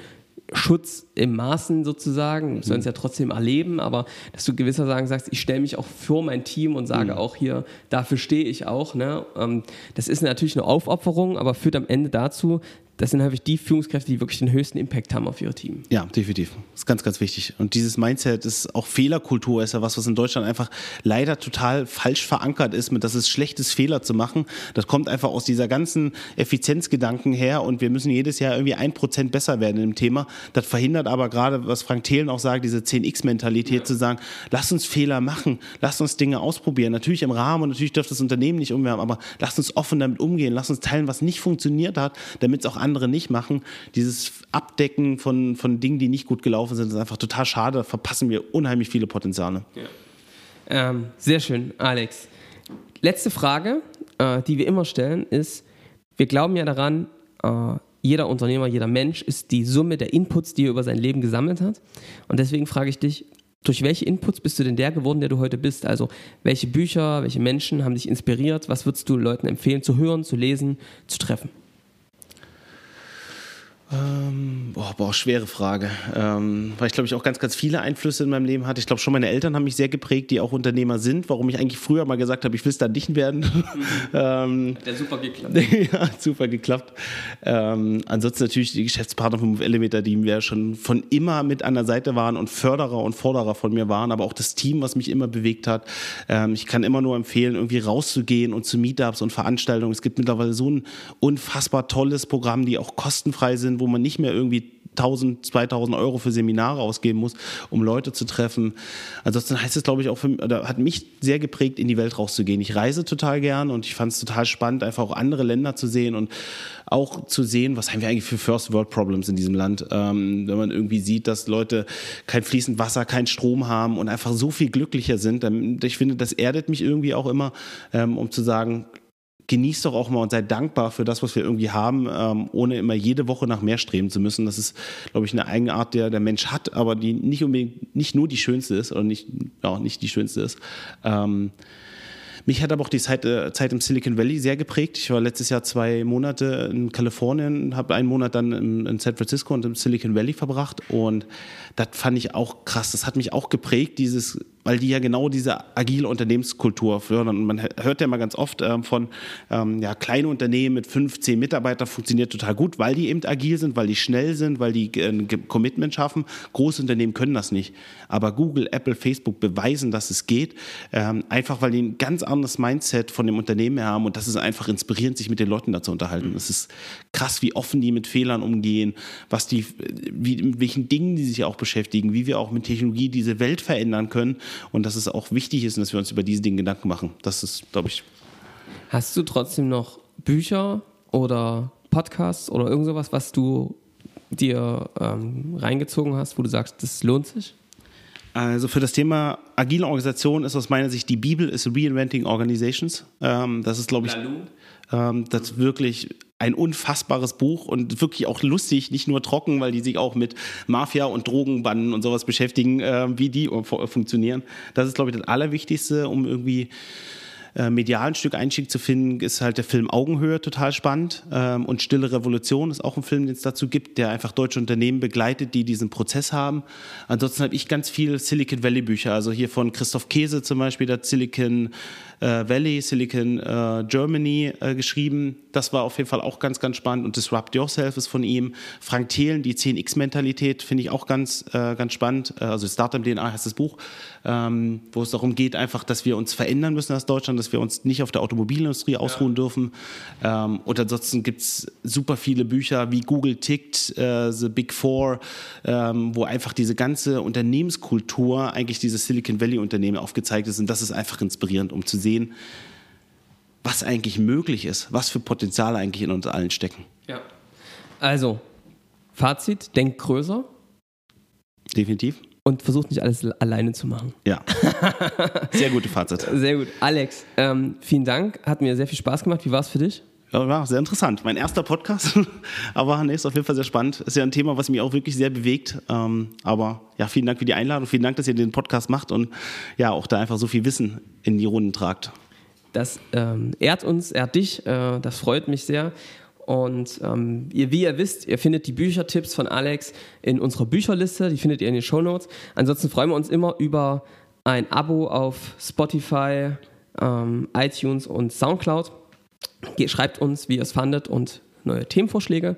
S3: Schutz im Maßen sozusagen, mhm. sollen es ja trotzdem erleben, aber dass du gewisser sagen sagst, ich stelle mich auch für mein Team und sage mhm. auch hier, dafür stehe ich auch. Ne? Ähm, das ist natürlich eine Aufopferung, aber führt am Ende dazu, das sind häufig die Führungskräfte, die wirklich den höchsten Impact haben auf ihr Team.
S4: Ja, definitiv. Das ist ganz, ganz wichtig. Und dieses Mindset ist auch Fehlerkultur, ist ja was, was in Deutschland einfach leider total falsch verankert ist, mit dass es schlecht ist, Fehler zu machen. Das kommt einfach aus dieser ganzen Effizienzgedanken her und wir müssen jedes Jahr irgendwie ein Prozent besser werden im Thema. Das verhindert aber gerade, was Frank Thelen auch sagt, diese 10x-Mentalität ja. zu sagen, lass uns Fehler machen, lass uns Dinge ausprobieren. Natürlich im Rahmen und natürlich dürfte das Unternehmen nicht umwerben, aber lass uns offen damit umgehen, lass uns teilen, was nicht funktioniert hat, damit es auch andere andere nicht machen. Dieses Abdecken von, von Dingen, die nicht gut gelaufen sind, ist einfach total schade. Da verpassen wir unheimlich viele Potenziale.
S3: Ja. Ähm, sehr schön, Alex. Letzte Frage, äh, die wir immer stellen, ist, wir glauben ja daran, äh, jeder Unternehmer, jeder Mensch ist die Summe der Inputs, die er über sein Leben gesammelt hat. Und deswegen frage ich dich, durch welche Inputs bist du denn der geworden, der du heute bist? Also welche Bücher, welche Menschen haben dich inspiriert? Was würdest du Leuten empfehlen zu hören, zu lesen, zu treffen?
S4: Ähm, boah, boah, schwere Frage. Ähm, weil ich glaube ich auch ganz, ganz viele Einflüsse in meinem Leben hatte. Ich glaube schon, meine Eltern haben mich sehr geprägt, die auch Unternehmer sind, warum ich eigentlich früher mal gesagt habe, ich will es dann nicht werden. Mhm.
S3: ähm, Hat ja super geklappt.
S4: ja, super geklappt. Ähm, ansonsten natürlich die Geschäftspartner vom Elevator, die mir schon von immer mit an der Seite waren und Förderer und Forderer von mir waren, aber auch das Team, was mich immer bewegt hat. Ähm, ich kann immer nur empfehlen, irgendwie rauszugehen und zu Meetups und Veranstaltungen. Es gibt mittlerweile so ein unfassbar tolles Programm, die auch kostenfrei sind wo man nicht mehr irgendwie 1000, 2000 Euro für Seminare ausgeben muss, um Leute zu treffen. Ansonsten heißt es, glaube ich, auch für, oder hat mich sehr geprägt, in die Welt rauszugehen. Ich reise total gern und ich fand es total spannend, einfach auch andere Länder zu sehen und auch zu sehen, was haben wir eigentlich für First World Problems in diesem Land. Ähm, wenn man irgendwie sieht, dass Leute kein fließend Wasser, kein Strom haben und einfach so viel glücklicher sind. Ich finde, das erdet mich irgendwie auch immer, ähm, um zu sagen, genießt doch auch mal und seid dankbar für das, was wir irgendwie haben, ähm, ohne immer jede Woche nach mehr streben zu müssen. Das ist, glaube ich, eine Eigenart, der der Mensch hat, aber die nicht unbedingt, nicht nur die schönste ist oder nicht, ja, nicht die schönste ist. Ähm, mich hat aber auch die Zeit, äh, Zeit, im Silicon Valley sehr geprägt. Ich war letztes Jahr zwei Monate in Kalifornien, habe einen Monat dann in, in, San Francisco und im Silicon Valley verbracht und das fand ich auch krass. Das hat mich auch geprägt, dieses weil die ja genau diese agile Unternehmenskultur fördern. Und man hört ja mal ganz oft ähm, von ähm, ja, kleine Unternehmen mit 15 Mitarbeitern funktioniert total gut, weil die eben agil sind, weil die schnell sind, weil die ein Commitment schaffen. Große Unternehmen können das nicht. Aber Google, Apple, Facebook beweisen, dass es geht, ähm, einfach weil die ein ganz anderes Mindset von dem Unternehmen haben und das ist einfach inspirierend, sich mit den Leuten da zu unterhalten. Es ist krass, wie offen die mit Fehlern umgehen, was die, wie, mit welchen Dingen die sich auch beschäftigen, wie wir auch mit Technologie diese Welt verändern können und dass es auch wichtig ist und dass wir uns über diese Dinge Gedanken machen. Das ist, glaube ich.
S3: Hast du trotzdem noch Bücher oder Podcasts oder irgend sowas, was du dir ähm, reingezogen hast, wo du sagst, das lohnt sich?
S4: Also für das Thema agile Organisation ist aus meiner Sicht die Bibel ist Reinventing Organizations. Ähm, das ist, glaube ich, ähm, das wirklich ein unfassbares Buch und wirklich auch lustig, nicht nur trocken, weil die sich auch mit Mafia und Drogenbanden und sowas beschäftigen, äh, wie die funktionieren. Das ist, glaube ich, das Allerwichtigste, um irgendwie äh, medialen Stück Einstieg zu finden, ist halt der Film Augenhöhe total spannend. Ähm, und Stille Revolution ist auch ein Film, den es dazu gibt, der einfach deutsche Unternehmen begleitet, die diesen Prozess haben. Ansonsten habe ich ganz viel Silicon Valley Bücher, also hier von Christoph Käse zum Beispiel, der Silicon äh, Valley, Silicon äh, Germany äh, geschrieben. Das war auf jeden Fall auch ganz, ganz spannend. Und Disrupt Yourself ist von ihm. Frank Thelen, die 10x-Mentalität, finde ich auch ganz, äh, ganz spannend. Äh, also Startup DNA heißt das Buch, ähm, wo es darum geht, einfach, dass wir uns verändern müssen als Deutschland, dass wir uns nicht auf der Automobilindustrie ausruhen ja. dürfen. Ähm, und ansonsten gibt es super viele Bücher wie Google tickt, äh, The Big Four, ähm, wo einfach diese ganze Unternehmenskultur, eigentlich dieses Silicon Valley Unternehmen aufgezeigt ist. Und das ist einfach inspirierend, um zu sehen, sehen, was eigentlich möglich ist, was für Potenziale eigentlich in uns allen stecken.
S3: Ja. Also, Fazit, denk größer.
S4: Definitiv.
S3: Und versucht nicht alles alleine zu machen.
S4: Ja. Sehr gute Fazit.
S3: Sehr gut. Alex, ähm, vielen Dank. Hat mir sehr viel Spaß gemacht. Wie war es für dich?
S4: Ja, war sehr interessant. Mein erster Podcast, aber nee, ist auf jeden Fall sehr spannend. Ist ja ein Thema, was mich auch wirklich sehr bewegt. Ähm, aber ja, vielen Dank für die Einladung, vielen Dank, dass ihr den Podcast macht und ja, auch da einfach so viel Wissen in die Runden tragt.
S3: Das ähm, ehrt uns, ehrt dich, äh, das freut mich sehr. Und ähm, ihr, wie ihr wisst, ihr findet die Büchertipps von Alex in unserer Bücherliste, die findet ihr in den Show Notes. Ansonsten freuen wir uns immer über ein Abo auf Spotify, ähm, iTunes und Soundcloud. Schreibt uns, wie ihr es fandet und neue Themenvorschläge.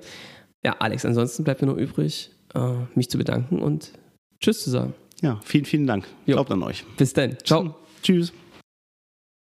S3: Ja, Alex, ansonsten bleibt mir nur übrig, äh, mich zu bedanken und Tschüss zu sagen.
S4: Ja, vielen, vielen Dank. Glaubt an euch.
S3: Bis dann. Ciao.
S4: Tschüss.